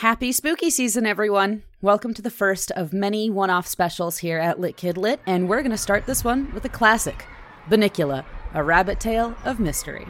Happy spooky season, everyone! Welcome to the first of many one off specials here at Lit Kid Lit, and we're going to start this one with a classic Bunnicula, a rabbit tale of mystery.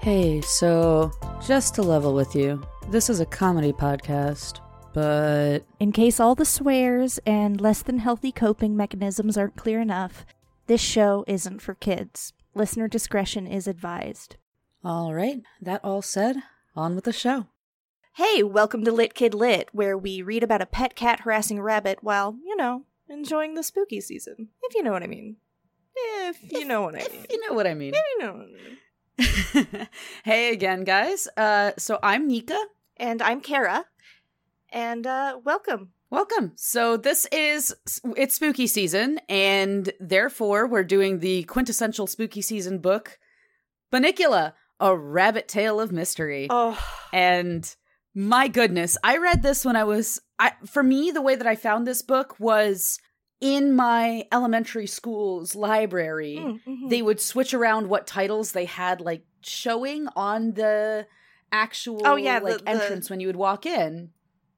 Hey, so just to level with you, this is a comedy podcast, but In case all the swears and less than healthy coping mechanisms aren't clear enough, this show isn't for kids. Listener discretion is advised. all right, that all said, on with the show. Hey, welcome to Lit Kid Lit, where we read about a pet cat harassing a rabbit while, you know, enjoying the spooky season. If you know what I mean. If you know what I mean. If you know what I mean. If you know what I mean. hey again, guys. Uh, so I'm Nika. And I'm Kara. And uh welcome. Welcome. So this is it's spooky season, and therefore we're doing the quintessential spooky season book, Bunnicula, a rabbit tale of mystery. Oh, And my goodness, I read this when I was I for me the way that I found this book was in my elementary school's library. mm, mhm. They would switch around what titles they had like showing on the actual Oh, yeah, like the- entrance when you would walk in.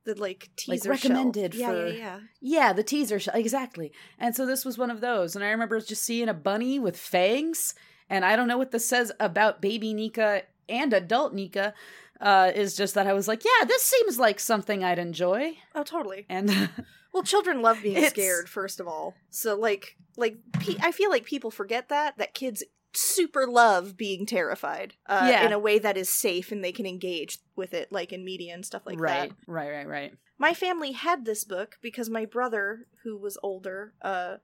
the like teaser recommended shelf. Yeah, for- yeah, yeah. Yeah, the teaser sh- exactly. And so this was one of those and I remember just seeing a bunny with fangs and I don't know what this says about baby Nika and adult Nika uh is just that I was like, yeah, this seems like something I'd enjoy. Oh, totally. And Well, children love being scared, first of all. So, like, like pe- I feel like people forget that that kids super love being terrified uh, Yeah. in a way that is safe and they can engage with it, like in media and stuff like right, that. right, right, right. Right. My family had this book because my brother, who was older, uh,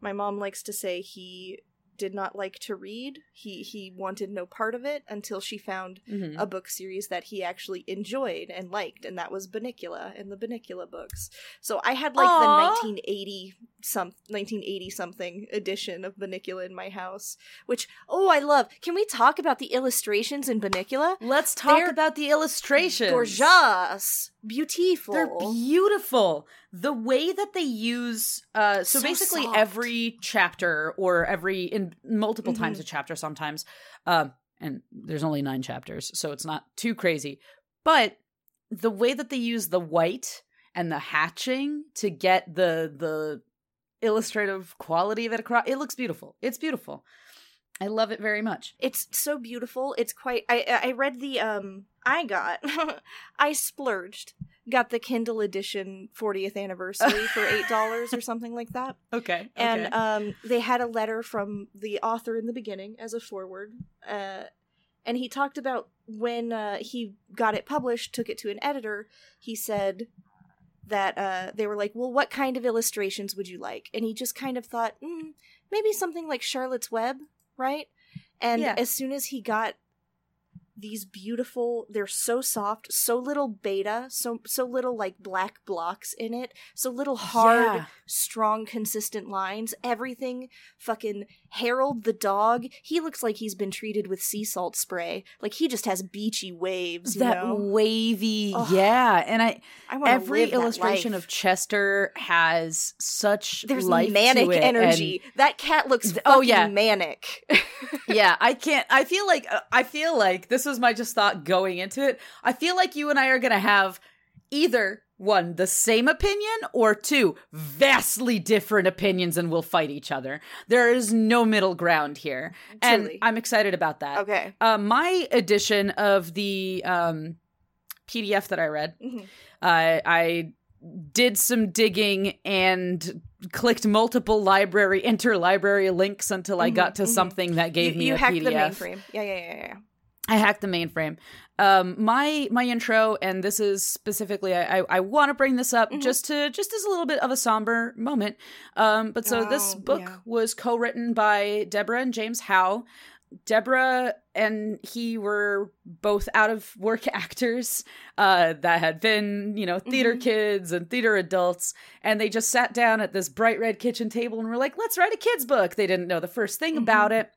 my mom likes to say he did not like to read. He he wanted no part of it until she found Mhm. a book series that he actually enjoyed and liked, and that was Bunnicula and the Bunnicula books. So I had like Aw. the 1980 some 1980 something edition of Bunnicula in my house, which oh I love. Can we talk about the illustrations in Bunnicula? Let's talk They're about the illustrations. Gorgeous, beautiful. They're beautiful. The way that they use uh so, So basically soft. every chapter or every in multiple times Mhm. a chapter sometimes. Um and there's only 9 chapters, so it's not too crazy. But the way that they use the white and the hatching to get the the illustrative quality of it across it looks beautiful. It's beautiful. I love it very much. It's so beautiful. It's quite. I I read the um. I got. I splurged. Got the Kindle edition 40th anniversary for eight dollars or something like that. Okay. And um, they had a letter from the author in the beginning as a forward. Uh, and he talked about when uh, he got it published, took it to an editor. He said that uh, they were like, "Well, what kind of illustrations would you like?" And he just kind of thought, mm, maybe something like Charlotte's Web, right? And Yeah. as soon as he got these beautiful they're so soft so little beta so so little like black blocks in it so little hard Yeah. strong consistent lines everything fucking harold the dog he looks like he's been treated with sea salt spray. Like he just has beachy waves you that know? wavy Ugh. yeah. And i I every illustration of chester has such there's life manic energy. That cat looks Th- oh, yeah. manic. Yeah i can't i feel like uh, i feel like this was my just thought going into it. I feel like you and i are gonna have either one the same opinion or two vastly different opinions and we'll fight each other. There is no middle ground here. And i'm excited about that. Okay. Uh, my edition of the um, pdf that i read Mhm. uh, I did some digging and clicked multiple library interlibrary links until I Mhm, got to mhm. something that gave you, me you a hacked PDF. the mainframe. Yeah yeah yeah yeah I hacked the mainframe. Um, my my intro, and this is specifically, I I, I want to bring this up Mhm. just to just as a little bit of a somber moment. Um, but so this Oh, book yeah. was co-written by Deborah and James Howe. Deborah and he were both out of work actors uh, that had been, you know, theater Mhm. kids and theater adults, and they just sat down at this bright red kitchen table and were like, "Let's write a kids book." They didn't know the first thing Mhm. about it.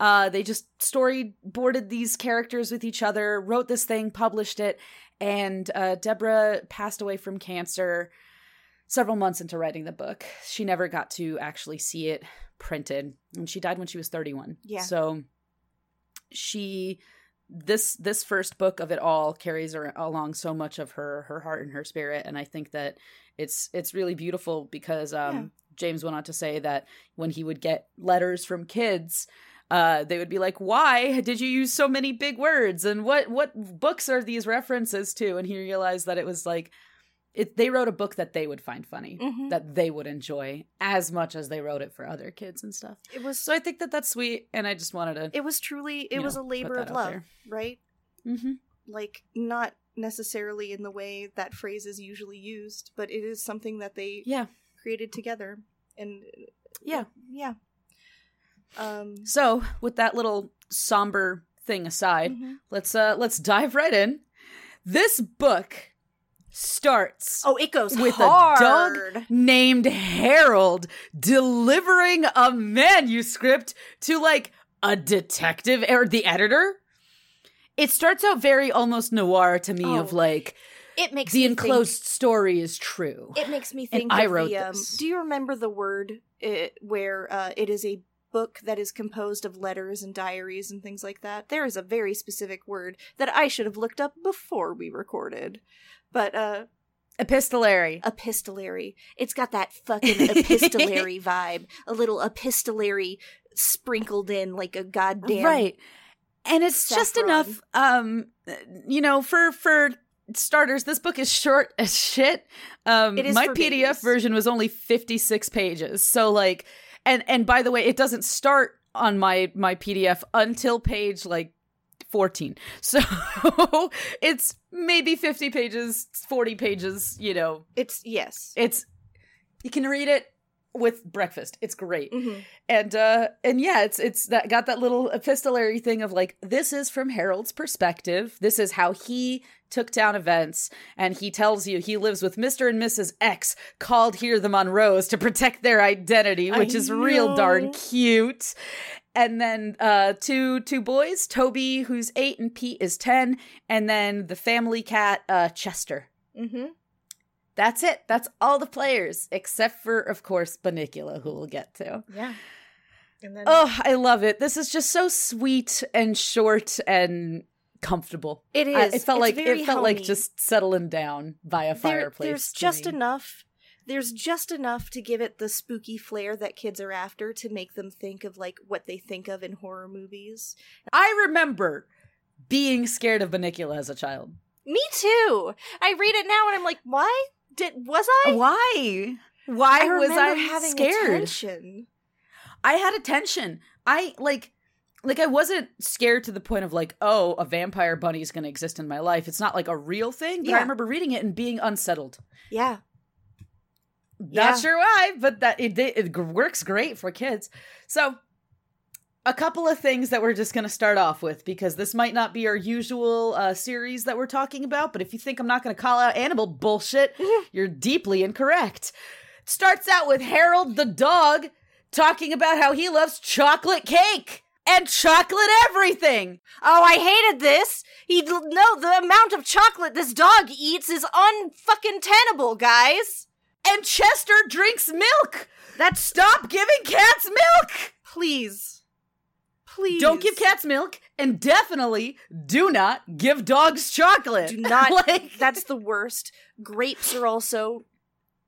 Uh, they just storyboarded these characters with each other, wrote this thing, published it, And uh, Deborah passed away from cancer several months into writing the book. She never got to actually see it printed, and she died when she was 31. Yeah. So she this this first book of it all carries her along so much of her her heart and her spirit and i think that it's it's really beautiful because um Yeah. james went on to say that when he would get letters from kids uh they would be like why did you use so many big words and what what books are these references to and he realized that it was like it they wrote a book that they would find funny Mhm. that they would enjoy as much as they wrote it for other kids and stuff It was so i think that that's sweet and i just wanted to it was truly it was know, a labor of love, right? mm-hmm. Like not necessarily in the way that phrase is usually used, but it is something that they yeah created together. And Yeah. yeah. Um So, with that little somber thing aside, mhm. let's uh let's dive right in. This book starts Oh, it goes with hard. a dog named Harold delivering a manuscript to like a detective or the editor. It starts out very almost noir to me of Oh, like It makes the enclosed story is true. It makes me think I of wrote the, um, this. Do you remember the word uh, where uh, it is a book that is composed of letters and diaries and things like that? There is a very specific word that I should have looked up before we recorded. But uh Epistolary. epistolary. It's got that fucking epistolary vibe. A little epistolary sprinkled in like a goddamn right and it's just enough um you know for for starters this book is short as shit um It is my pdf version was only 56 pages so like and and by the way it doesn't start on my my pdf until page like 14 so it's maybe 50 pages 40 pages you know It's yes. it's you can read it with breakfast. It's great. Mhm. and uh and yeah it's it's that got that little epistolary thing of like this is from harold's perspective. This is how he took down events. And he tells you he lives with mr and mrs x called here the monroes to protect their identity I which is real darn cute. And then uh two two boys toby who's eight and pete is ten. And then the family cat uh chester. Mhm. That's it that's all the players except for of course Bunnicula, who we'll get to Yeah. And then Oh, I love it. This is just so sweet and short and comfortable. it I- it felt It's like it felt like just settling down by a There- fireplace. There's just me. enough. There's just enough to give it the spooky flair that kids are after to make them think of like what they think of in horror movies. I remember being scared of Bunnicula as a child. Me too. I read it now and I'm like, why did was I? Why? Why I was I having scared? attention. I had attention. I like like I wasn't scared to the point of like, oh, a vampire bunny is going to exist in my life. It's not like a real thing, but I remember reading it and being unsettled. Yeah. Not Yeah. sure why, but that it, it it works great for kids. So, a couple of things that we're just going to start off with because this might not be our usual uh, series that we're talking about. But if you think I'm not going to call out animal bullshit, you're deeply incorrect. It starts out with Harold the dog talking about how he loves chocolate cake and chocolate everything. Oh, I hated this. He no, the amount of chocolate this dog eats is unfucking tenable, guys. And Chester drinks milk. That Stop giving cats milk. please, please Don't give cats milk, and definitely do not give dogs chocolate. Do not. like That's the worst. Grapes are also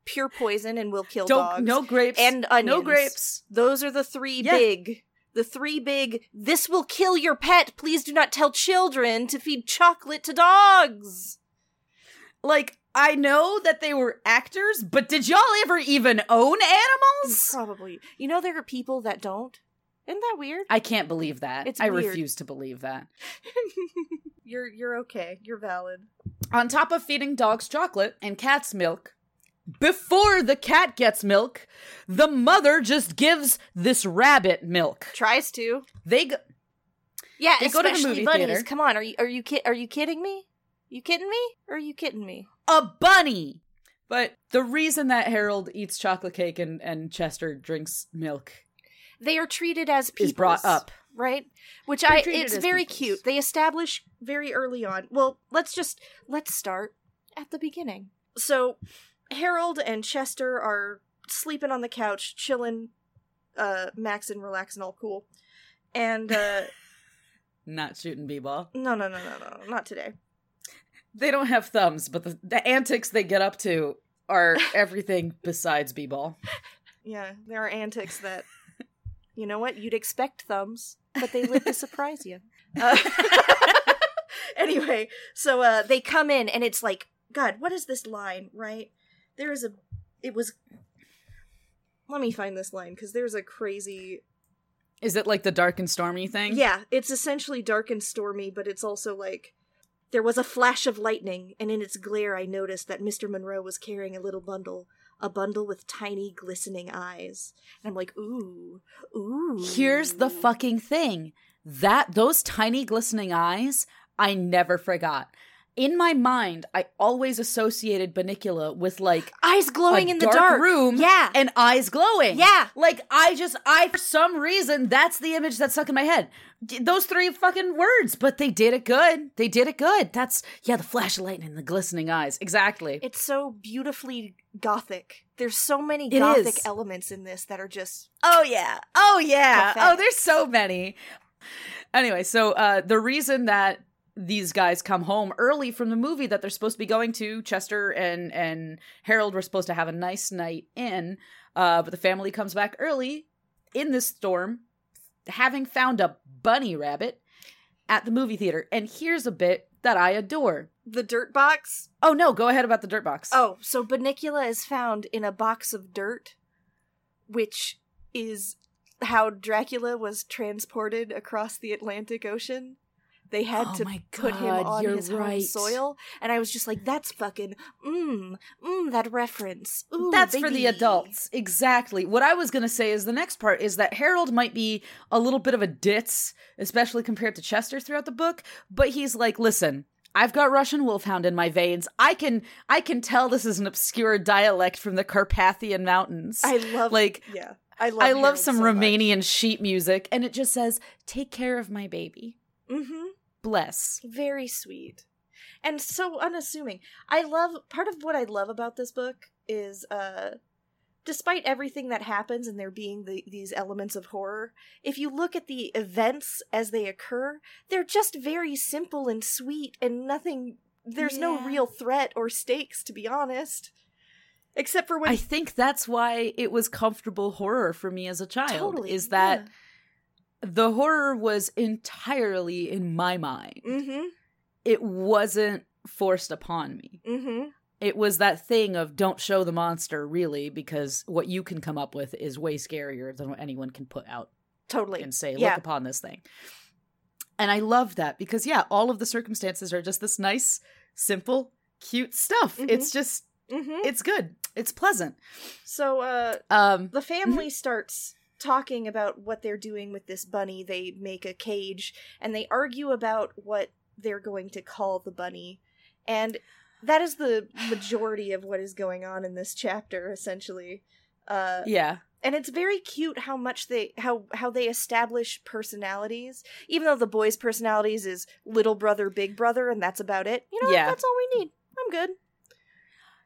pure poison and will kill don't dogs. no grapes and onions. no grapes. Those are the three Yeah. big. The three big. This will kill your pet. Please do not tell children to feed chocolate to dogs. Like I know that they were actors, but did y'all ever even own animals? Probably. You know there are people that don't. Isn't that weird? I can't believe that. It's I weird. refuse to believe that. you're you're okay. You're valid. On top of feeding dogs chocolate and cats milk, before the cat gets milk, the mother just gives this rabbit milk. Tries to. They go- Yeah, They go to the movie bunnies. theater. Come on, are you are you kid are you kidding me? You kidding me? Or are you kidding me? a bunny. But the reason that Harold eats chocolate cake and, and Chester drinks milk They are treated as people. is brought up. right? Which They're I it's very peoples. cute. They establish very early on. Well, let's just let's start at the beginning. So Harold and Chester are sleeping on the couch, chilling, uh, maxing, relaxing, all cool. And uh Not shooting b-ball. no, no, no, no, no, not today. They don't have thumbs, but the, the antics they get up to are everything besides b-ball. Yeah, there are antics that, you know what, you'd expect thumbs, but they live to surprise you. Uh, anyway, so uh, they come in, and it's like, God, what is this line, right? There is a. It was. Let me find this line, because there's a crazy. Is it like the dark and stormy thing? Yeah, it's essentially dark and stormy, but it's also like. There was a flash of lightning, and in its glare, I noticed that Mr. Monroe was carrying a little bundle, a bundle with tiny, glistening eyes. And I'm like, ooh, ooh. Here's the fucking thing. That those tiny glistening eyes, I never forgot. In my mind, I always associated Bunnicula with like eyes glowing in the dark, dark room Yeah, and eyes glowing. yeah. Like I just I for some reason that's the image that stuck in my head. D- Those three fucking words, but they did it good. They did it good. That's yeah, the flash of lightning, and the glistening eyes. Exactly. It's so beautifully gothic. There's so many It gothic is. elements in this that are just Oh yeah. Oh yeah. Oh, there's so many. Anyway, so uh the reason that these guys come home early from the movie that they're supposed to be going to, Chester and and Harold were supposed to have a nice night in, uh, but the family comes back early in this storm, having found a bunny rabbit at the movie theater. And here's a bit that I adore. the dirt box. Oh no, go ahead about the dirt box. Oh, so Bunnicula is found in a box of dirt, which is how Dracula was transported across the Atlantic Ocean. They had Oh to my put him on his home soil, and I was just like, "That's fucking mmm, mmm, that reference. Ooh, That's for the adults. Exactly. What I was going to say is the next part is that Harold might be a little bit of a ditz, especially compared to Chester throughout the book, but he's like, "Listen, I've got Russian wolfhound in my veins. I can I can tell this is an obscure dialect from the Carpathian Mountains." I love like yeah, I love. I love some so much. Romanian sheet music and it just says, "Take care of my baby. Mhm. Bless." very sweet. And so unassuming. I love part of what i love about this book is uh despite everything that happens and there being the, these elements of horror if you look at the events as they occur they're just very simple and sweet and nothing there's no real threat or stakes to be honest. Except for when I think that's why it was comfortable horror for me as a child. totally. is that the horror was entirely in my mind. mm-hmm It wasn't forced upon me. mm-hmm It was that thing of don't show the monster really because what you can come up with is way scarier than what anyone can put out totally and say Yeah. look upon this thing. And I love that because yeah, all of the circumstances are just this nice, simple, cute stuff. Mhm. It's just mm-hmm it's good. It's pleasant. so uh Um the family starts talking about what they're doing with this bunny. They make a cage and they argue about what they're going to call the bunny. And that is the majority of what is going on in this chapter essentially. Uh yeah. and it's very cute how much they how how they establish personalities even though the boys personalities is little brother big brother and that's about it you know? Yeah. that's all we need i'm good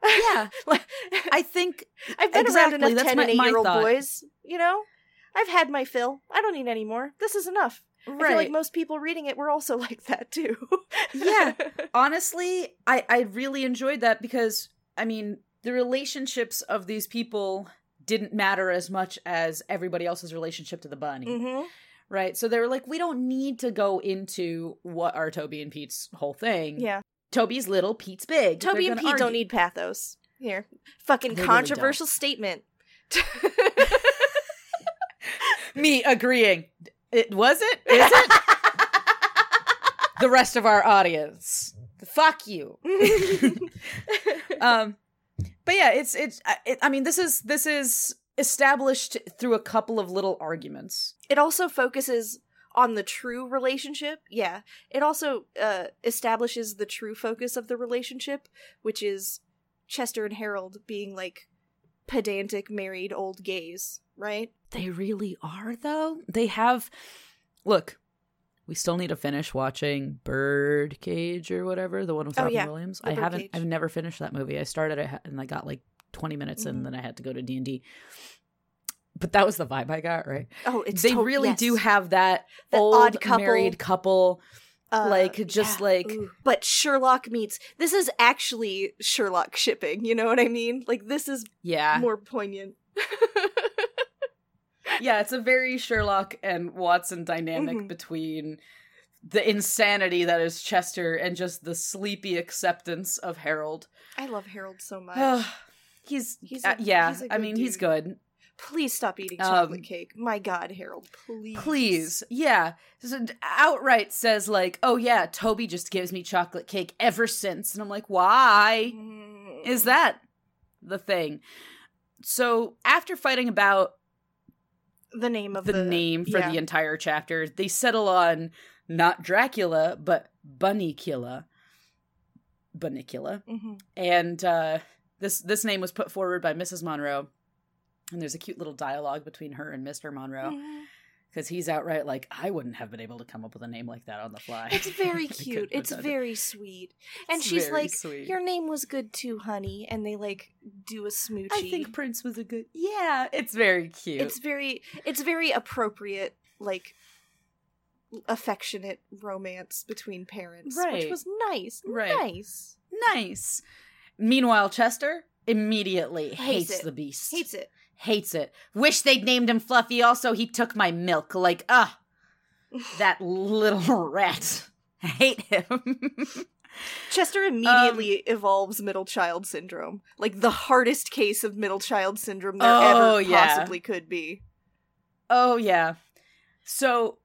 Yeah. I think I've been Exactly, around enough that's 10 my- and 8 year old boys, you know? I've had my fill. I don't need any more. This is enough. I feel like most people reading it were also like that too. Yeah. honestly i i really enjoyed that because i mean the relationships of these people didn't matter as much as everybody else's relationship to the bunny hmm right so they were like we don't need to go into what are toby and pete's whole thing Yeah. toby's little pete's big Toby They're and Pete don't need pathos. Here. Fucking They really controversial statement. me agreeing it was it is it the rest of our audience fuck you um but yeah it's it's I- it, i mean this is this is established through a couple of little arguments it also focuses on the true relationship. Yeah. It also uh, establishes the true focus of the relationship, which is Chester and Harold being like pedantic married old gays, right? They really are though they have look, we still need to finish watching Birdcage or whatever, the one with Oh, Robin yeah, Williams. the I haven't. Birdcage. I've never finished that movie. I started it and I got like twenty minutes in, Mhm. and then I had to go to D and D. But that was the vibe I got. Right? Oh, it's they to- really do have that The old odd couple. married couple. Uh, like, just like- ooh. but Sherlock meets this is actually Sherlock shipping. You know what I mean? Like this is Yeah, more poignant. yeah. It's a very Sherlock and Watson dynamic Mhm. between the insanity that is Chester and just the sleepy acceptance of Harold. I love Harold so much. he's, He's uh, yeah. he's a I mean, he's good. Please stop eating Um, chocolate cake. My God, Harold, please. Please, yeah. So, outright says like, "Oh yeah, Toby just gives me chocolate cake ever since," and I'm like, "Why Mm. is that the thing?" So after fighting about the name of the, the, name for yeah. the entire chapter, they settle on not Dracula but Bunnicula. Bunnicula. Mhm. and uh, this this name was put forward by Mrs. Monroe, and there's a cute little dialogue between her and Mister Monroe Mhm. Because he's outright like, "I wouldn't have been able to come up with a name like that on the fly." It's very cute. It's done it. very sweet. And It's she's like, sweet. "Your name was good too, honey." And they like do a smoochie. I think Prince was a good. Yeah, it's very cute. it's very it's very appropriate like affectionate romance between parents which was nice Right. nice nice. Meanwhile, Chester immediately Hates hates, the beast. hates it Hates it. Wish they'd named him Fluffy. Also, he took my milk. Like, ah, that little rat. I hate him. chester immediately evolves middle child syndrome like the hardest case of middle child syndrome there Oh, ever yeah. possibly could be Oh yeah. So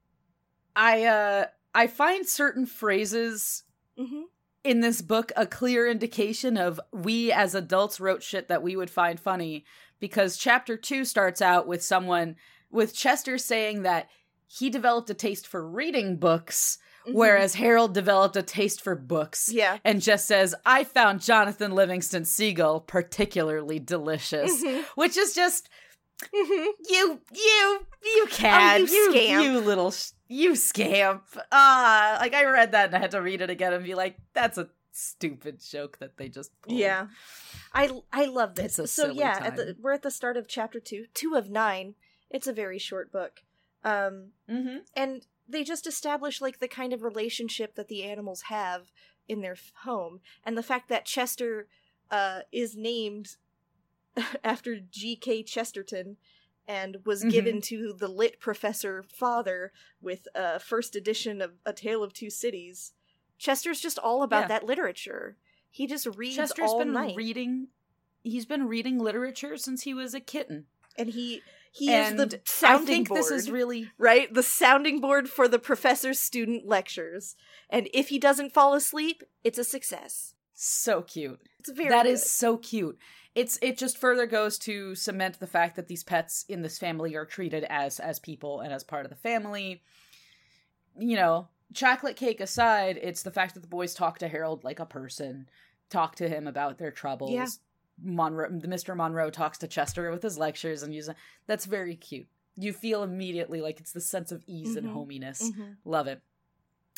I uh I find certain phrases hmm in this book a clear indication of we as adults wrote shit that we would find funny because chapter 2 starts out with someone with Chester saying that he developed a taste for reading books whereas Harold developed a taste for books yeah and just says I found Jonathan Livingston Seagull particularly delicious Mhm. which is just Mhm. you, you, you can. Oh, you scamp. You little, sh- you scamp. Ah, like I read that and I had to read it again and be like, that's a stupid joke that they just. pulled. Yeah, I I love this. It's a so silly yeah, at the, we're at the start of chapter two, two of nine. It's a very short book, um, Mm-hmm. and they just establish like the kind of relationship that the animals have in their home, and the fact that Chester uh, is named after G. K. Chesterton. And was Mhm. given to the lit professor father with a first edition of A Tale of Two Cities. Chester's just all about Yeah. that literature. He just reads Chester's all been night. reading. He's been reading literature since he was a kitten. and he he and is the sounding I think board this is really right the sounding board for the professor's student lectures and if he doesn't fall asleep it's a success so cute. it's very That good. is so cute. It's it just further goes to cement the fact that these pets in this family are treated as as people and as part of the family. You know, chocolate cake aside, it's the fact that the boys talk to Harold like a person, talk to him about their troubles. Yeah. Monroe, Mr. Monroe talks to Chester with his lectures and use that's very cute. You feel immediately like it's the sense of ease Mhm. and hominess. Mhm. Love it.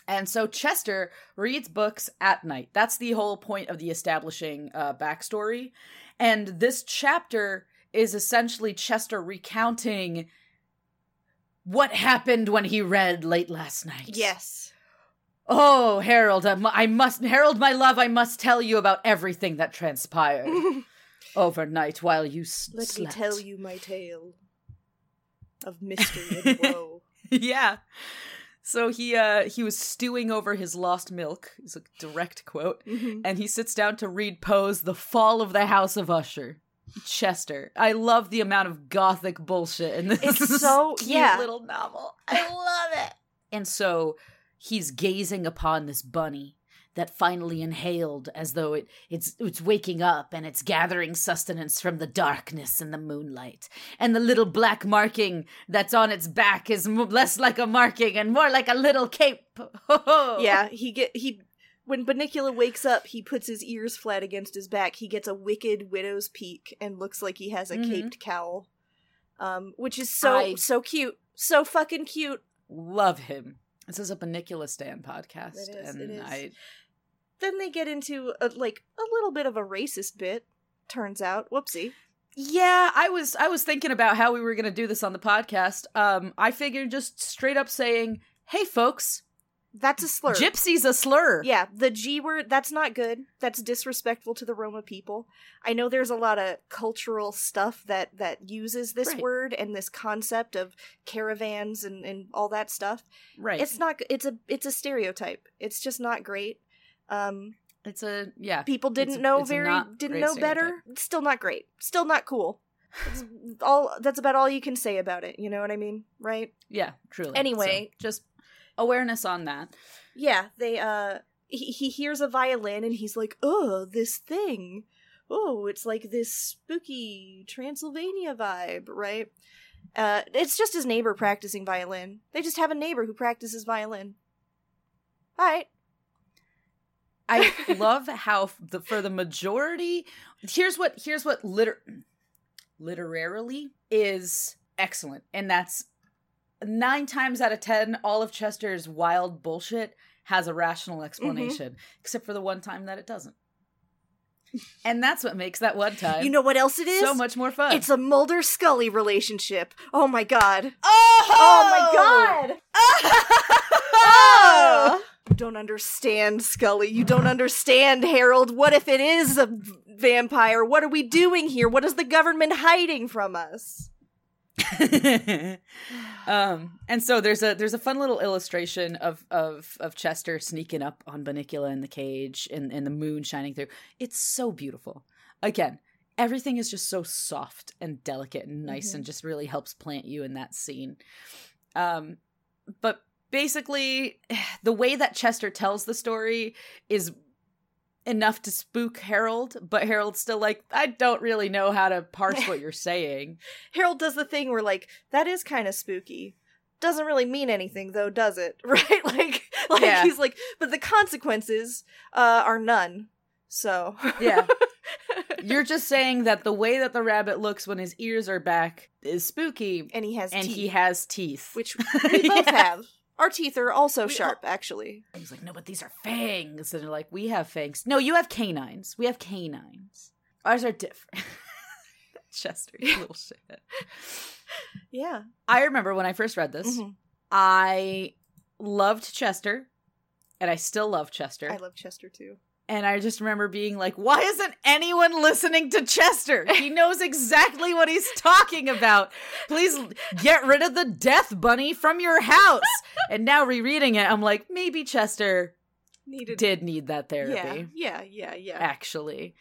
And so Chester reads books at night. That's the whole point of the establishing uh, backstory. And this chapter is essentially Chester recounting what happened when he read late last night. yes Oh, Harold, I must, Harold, my love, I must tell you about everything that transpired overnight while you s- let slept. me tell you my tale of mystery and woe yeah. So he uh he was stewing over his lost milk. Is a direct quote. Mhm. And he sits down to read Poe's The Fall of the House of Usher. Chester. I love the amount of gothic bullshit in this It's so- cute yeah. little novel. I love it. And so he's gazing upon this bunny that finally inhaled as though it it's it's waking up and it's gathering sustenance from the darkness and the moonlight and the little black marking that's on its back is m- less like a marking and more like a little cape yeah he get he when Bunnicula wakes up he puts his ears flat against his back he gets a wicked widow's peak and looks like he has a Mhm. caped cowl um which is so I- so cute so fucking cute love him. This is a Bunnicula Stan podcast, is, and. I Then they get into a, like a little bit of a racist bit. Turns out, whoopsie. Yeah, I was I was thinking about how we were going to do this on the podcast. Um I figured just straight up saying, "Hey folks, That's a slur. gypsy's a slur." Yeah, the G word, that's not good. That's disrespectful to the Roma people. I know there's a lot of cultural stuff that that uses this Right. word and this concept of caravans and and all that stuff. Right. It's not it's a it's a stereotype. It's just not great. Um It's a yeah. people didn't a- know very didn't know better. Still not great. Still not cool. That's all that's about all you can say about it, you know what I mean? Right? Yeah, truly. Anyway. So, just awareness on that. Yeah, they uh he, he hears a violin and he's like, "Oh, this thing. Oh, it's like this spooky Transylvania vibe, right?" Uh it's just his neighbor practicing violin. They just have a neighbor who practices violin. All right. I love how the for the majority here's what here's what liter literarily is excellent and that's 9 times out of 10 all of Chester's wild bullshit has a rational mm-hmm. explanation except for the one time that it doesn't. And that's what makes that one time You know what else it is? so much more fun. It's a Mulder Scully relationship. Oh my god. oh, Oh my god. Oh! You don't understand, Scully. You don't understand, Harold. What if it is a v- vampire? What are we doing here? What is the government hiding from us? um and so there's a there's a fun little illustration of of of Chester sneaking up on Bunnicula in the cage and and the moon shining through. It's so beautiful. Again, everything is just so soft and delicate and nice Mhm. and just really helps plant you in that scene. Um but basically the way that Chester tells the story is enough to spook Harold, but Harold's still like, I don't really know how to parse what you're saying. Harold does the thing where, like, that is kind of spooky. Doesn't really mean anything, though, does it? Right? Like, like Yeah. he's like, but the consequences uh, are none. So, Yeah. You're just saying that the way that the rabbit looks when his ears are back is spooky, and he has and teeth, he has teeth. which we both Yeah. have. Our teeth are also We sharp, actually. He's like, no, but these are fangs. And they're like, we have fangs. No, you have canines. We have canines. Ours are different. Chester, you little shit. Yeah. I remember when I first read this, Mhm. I loved Chester, and I still love Chester. I love Chester too. And I just remember being like, why isn't anyone listening to Chester? He knows exactly what he's talking about. Please get rid of the death bunny from your house. And now rereading it, I'm like, maybe Chester Needed. did need that yeah. therapy. Yeah. Yeah. Yeah. Actually.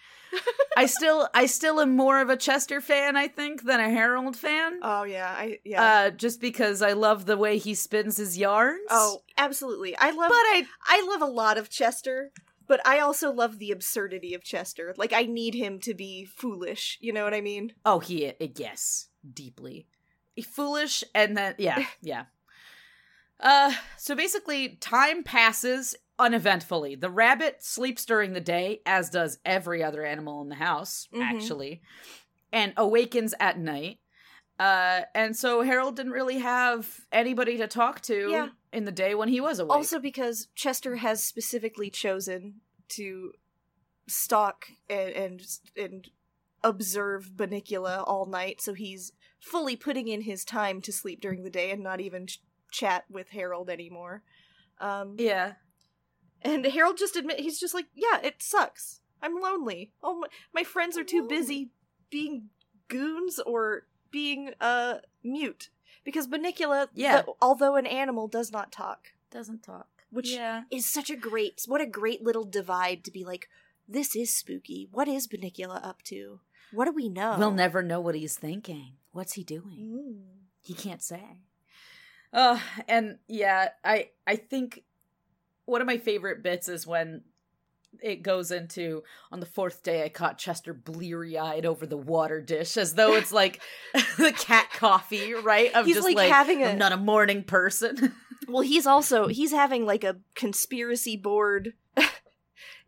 I still I still am more of a Chester fan, I think, than a Harold fan. Oh yeah. I yeah. Uh, just because I love the way he spins his yarns. oh, absolutely. I love. but I I love a lot of Chester, but I also love the absurdity of Chester. Like I need him to be foolish. You know what I mean? Oh, he yes, deeply foolish, and then yeah, yeah. Uh, so basically, time passes uneventfully. The rabbit sleeps during the day, as does every other animal in the house, Mhm. actually, and awakens at night. Uh, and so Harold didn't really have anybody to talk to Yeah. In the day when he was awake. Also, because Chester has specifically chosen to stalk and and, and observe Bunnicula all night, so he's fully putting in his time to sleep during the day and not even ch- chat with Harold anymore. Um, yeah, and Harold just admit he's just like, yeah, it sucks. I'm lonely. Oh, my, my friends are too busy being goons or being uh mute because Bunnicula, Yeah. the- although an animal, does not talk doesn't talk. which yeah, is such a great what a great little divide to be like this is spooky what is Bunnicula up to what do we know we'll never know what he's thinking. What's he doing? Mm. he can't say. Uh, and yeah, I I think one of my favorite bits is when it goes into on the fourth day I caught Chester bleary eyed over the water dish as though it's like the cat coffee, right? Of He's just like like, having a- I'm not a morning person. well he's also he's having like a conspiracy board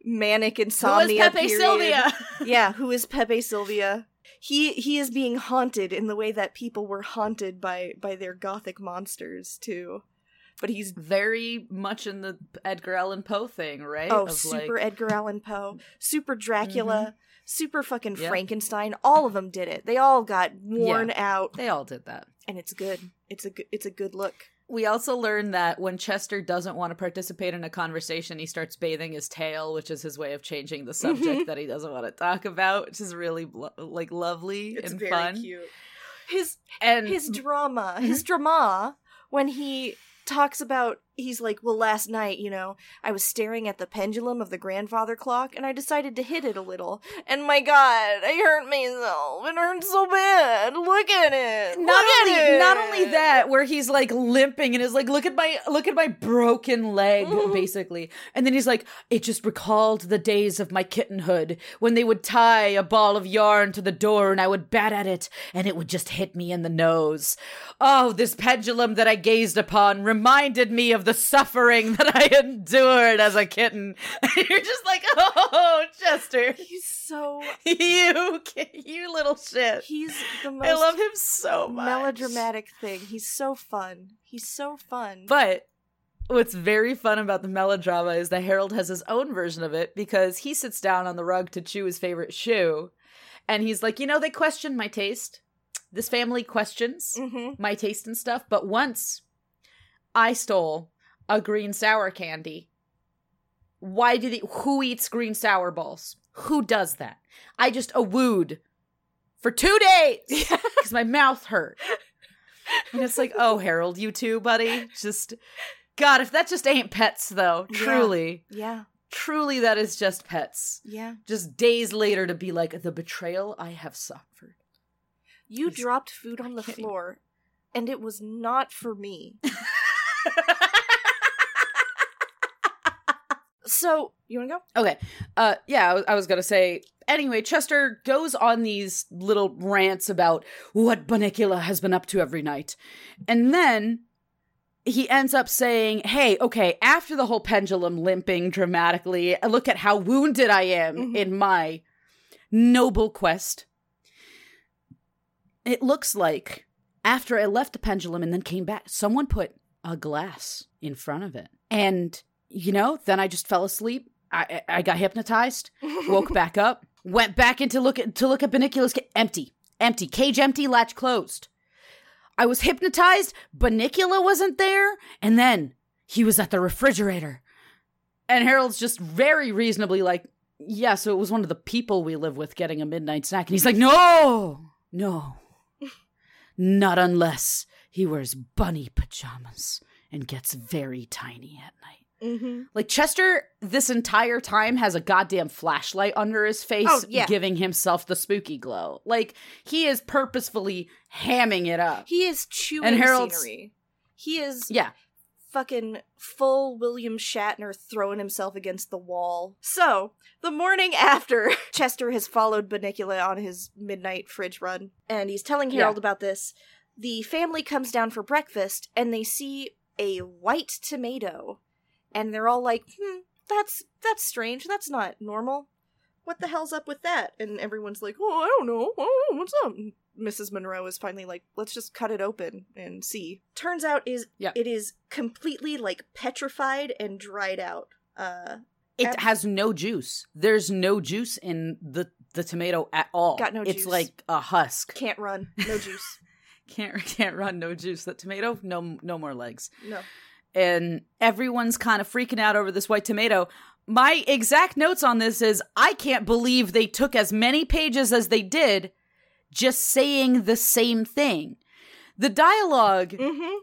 manic insomnia. Who is Pepe period. Silvia? yeah who is pepe silvia he he is being haunted in the way that people were haunted by by their gothic monsters too but he's Very much in the Edgar Allan Poe thing, right? oh Of, super like- Edgar Allan Poe, super Dracula, mm-hmm. super fucking Yep. Frankenstein. All of them did it. They all got worn out, they all did that. and it's good. It's a good. It's a good look. We also learn that when Chester doesn't want to participate in a conversation, he starts bathing his tail, which is his way of changing the subject mm-hmm. that he doesn't want to talk about, which is really like lovely and fun. cute. His And his drama, mm-hmm. his drama, when he talks about, he's like, well, last night, you know, I was staring at the pendulum of the grandfather clock and I decided to hit it a little. And my God, I hurt myself. It hurts so bad. Look at it. not Look only it. not only that, where he's like limping and is like, look at my look at my broken leg, Mhm. basically. And then he's like, it just recalled the days of my kittenhood when they would tie a ball of yarn to the door and I would bat at it and it would just hit me in the nose. Oh, this pendulum that I gazed upon reminded me of the suffering that I endured as a kitten. And you're just like, oh, Chester, He's so. you, you little shit. He's the most I love him so much. melodramatic thing. He's so fun. He's so fun. But what's very fun about the melodrama is that Harold has his own version of it because he sits down on the rug to chew his favorite shoe. And he's like, you know, they question my taste. This family questions hmm my taste and stuff. But once I stole a green sour candy. Why do they, who eats green sour balls? Who does that? I just awooed for two days because my mouth hurt. And it's like, oh, Harold, you too, buddy. Just, God, if that just ain't pets, though, truly, Yeah. truly, that is just pets. Yeah. Just days later to be like, the betrayal I have suffered. You It's- dropped food on the floor, and it was not for me. So, you want to go? Okay. Uh yeah, I was, I was going to say anyway, Chester goes on these little rants about what Bunnicula has been up to every night. And then he ends up saying, "Hey, okay, after the whole pendulum limping dramatically, look at how wounded I am Mhm. in my noble quest. It looks like after I left the pendulum and then came back, someone put a glass in front of it. And you know, then I just fell asleep. I I got hypnotized, woke back up, went back into look at to look at Bunnicula's ca- empty, empty, cage empty, latch closed. I was hypnotized, Bunnicula wasn't there, and then he was at the refrigerator. And Harold's just very reasonably like, yeah, so it was one of the people we live with getting a midnight snack. And he's like, no, no, not unless he wears bunny pajamas and gets very tiny at night. Mm-hmm. Like Chester, this entire time has a goddamn flashlight under his face, Oh, yeah. giving himself the spooky glow. Like he is purposefully hamming it up. He is chewing And Harold's- scenery. He is Yeah, fucking full William Shatner throwing himself against the wall. So, the morning after, Chester has followed Bunnicula on his midnight fridge run, and he's telling Harold Yeah. about this. The family comes down for breakfast, and they see a white tomato, and they're all like, "Hmm, that's that's strange. That's not normal. What the hell's up with that?" And everyone's like, "Oh, I don't know. Oh, what's up?" And Mrs. Monroe is finally like, "Let's just cut it open and see." Turns out is Yeah. it is completely like petrified and dried out. Uh, it Ab- has no juice. There's no juice in the the tomato at all. Got no It's juice. like a husk. can't run, no juice. Can't can't run. No juice. That tomato, no no more legs. No. And everyone's kind of freaking out over this white tomato. My exact notes on this is I can't believe they took as many pages as they did just saying the same thing. The dialogue, Mm-hmm.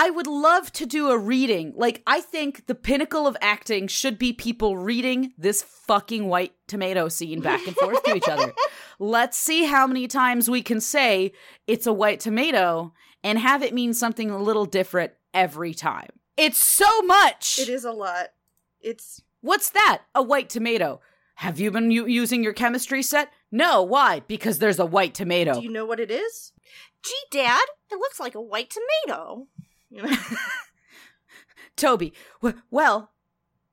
I would love to do a reading. Like, I think the pinnacle of acting should be people reading this fucking white tomato scene back and forth to each other. Let's see how many times we can say it's a white tomato and have it mean something a little different every time. It's so much. It is a lot. It's What's that? A white tomato. Have you been u- using your chemistry set? No, why? Because there's a white tomato. Do you know what it is? Gee, Dad, it looks like a white tomato. You know? Toby, w- well,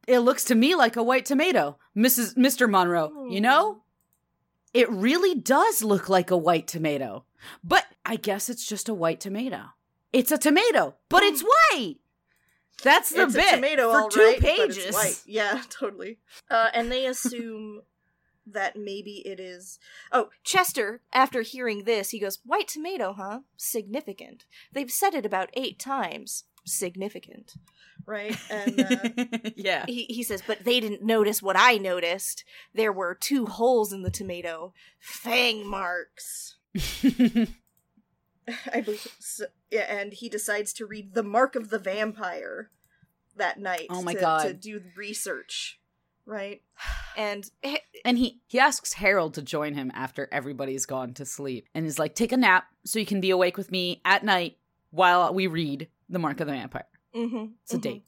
it looks to me like a white tomato. Mrs. Mr. Monroe, you know? Hmm. It really does look like a white tomato. But I guess it's just a white tomato. It's a tomato, but it's hmm. white. That's the it's bit a tomato, for all two right, but it's pages. white. Yeah, totally. Uh, and they assume that maybe it is. Oh, Chester. After hearing this, he goes, "White tomato, huh? Significant. They've said it about eight times. Significant." Right, and uh, yeah. he he says, "But they didn't notice what I noticed. There were two holes in the tomato, fang marks." I believe. So, yeah, and he decides to read "The Mark of the Vampire" that night. Oh my to, God. To do research, right? And And he he asks Harold to join him after everybody's gone to sleep, and is like, "Take a nap so you can be awake with me at night while we read The Mark of the Vampire." mhm, It's a mhm. date.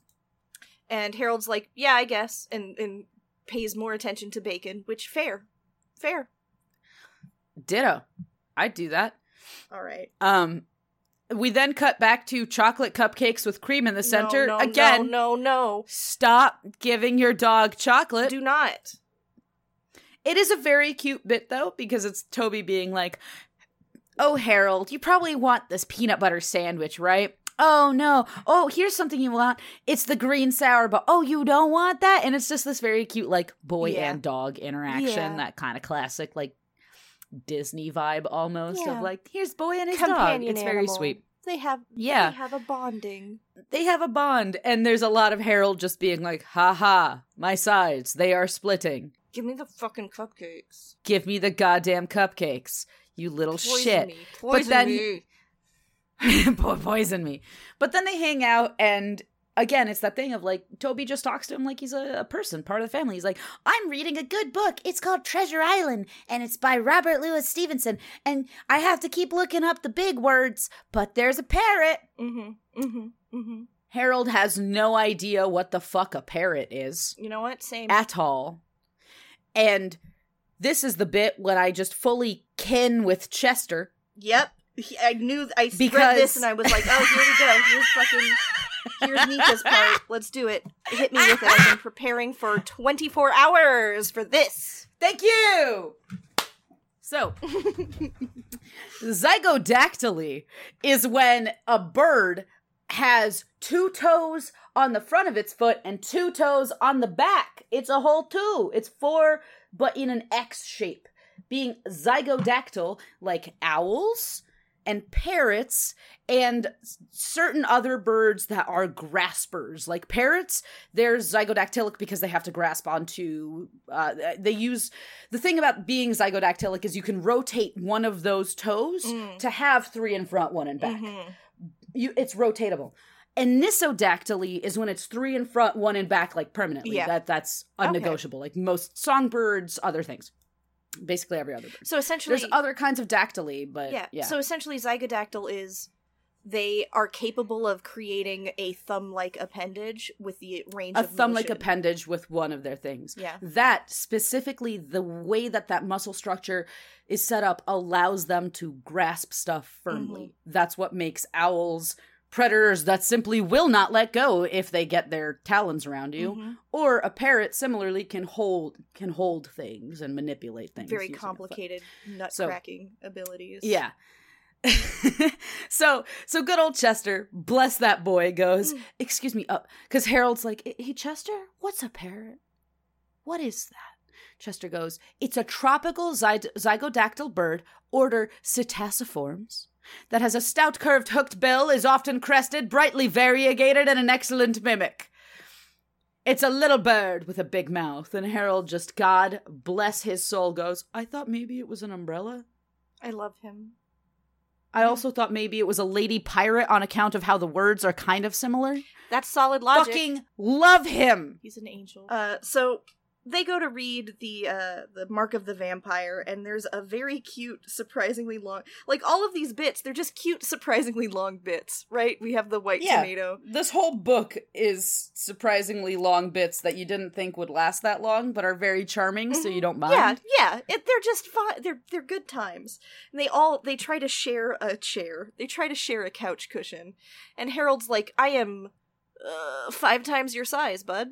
And Harold's like, "Yeah, I guess," and and pays more attention to Bacon, which fair, fair. Ditto. I'd do that. All right. Um, we then cut back to chocolate cupcakes with cream in the center. No, no, Again, no, no, no. stop giving your dog chocolate. Do not. It is a very cute bit though, because it's Toby being like, "Oh, Harold, you probably want this peanut butter sandwich, right?" Oh no! Oh, here's something you want. It's the green sour, but oh, you don't want that. And it's just this very cute, like boy Yeah. and dog interaction. Yeah. That kind of classic, like Disney vibe almost Yeah. of like, here's boy and his dog. It's very animal. sweet. They have Yeah. They have a bonding. they have a bond and there's a lot of harold just being like ha ha my sides they are splitting Give me the fucking cupcakes. give me the goddamn cupcakes you little Poison shit Me. Poison then- me. Poison me but then they hang out and again it's that thing of like toby just talks to him like he's a, a person part of the family he's like i'm reading a good book it's called treasure island and it's by robert louis stevenson and i have to keep looking up the big words but there's a parrot Mm-hmm. Mm-hmm. Mm-hmm. harold has no idea what the fuck a parrot is You know what? Same. at all. And this is the bit when I just fully kin with Chester. Yep. I knew I read Because- this and I was like, oh, here we go. Here's fucking here's Nika's part. Let's do it. Hit me with it. I've been preparing for 24 hours for this. Thank you. So, zygodactyly is when a bird has two toes on the front of its foot and two toes on the back. It's a whole two. It's four, but in an X shape. Being zygodactyl, like owls and parrots and certain other birds that are graspers. Like parrots, they're zygodactylic because they have to grasp onto. Uh, they use the thing about being zygodactylic is you can rotate one of those toes Mm. to have three in front, one in back. Mhm. You, it's rotatable. And nisodactyly is when it's three in front, one in back, like permanently. Yeah. That that's Okay. unnegotiable. Like most songbirds, other things. Basically every other bird. So essentially There's other kinds of dactyly, but yeah. yeah. So essentially zygodactyl is they are capable of creating a thumb-like appendage with the range a of thumb-like motion. appendage with one of their things. Yeah. That specifically, the way that that muscle structure is set up allows them to grasp stuff firmly. Mm-hmm. That's what makes owls predators that simply will not let go if they get their talons around you. Mhm. Or a parrot similarly can hold can hold things and manipulate things. Very using a foot. complicated nut So- cracking abilities. Yeah. so so good old Chester, bless that boy, goes, Mm. excuse me, up because Harold's like, hey Chester, what's a parrot? What is that? Chester goes, it's a tropical zy- zygodactyl bird, order Psittaciformes, that has a stout curved hooked bill, is often crested, brightly variegated, and an excellent mimic. It's a little bird with a big mouth, and Harold just, God bless his soul, goes, I thought maybe it was an umbrella. I love him. I also thought maybe it was a lady pirate on account of how the words are kind of similar. That's solid logic. Fucking love him. He's an angel. Uh, so they go to read the uh the Mark of the Vampire, and there's a very cute, surprisingly long. Like all of these bits, they're just cute, surprisingly long bits, right? We have the white Yeah. tomato. This whole book is surprisingly long bits that you didn't think would last that long, but are very charming, so you don't mind. Yeah, yeah. It, they're just fine. They're they're good times. And they all they try to share a chair. They try to share a couch cushion. And Harold's like, "I am uh, five times your size, bud.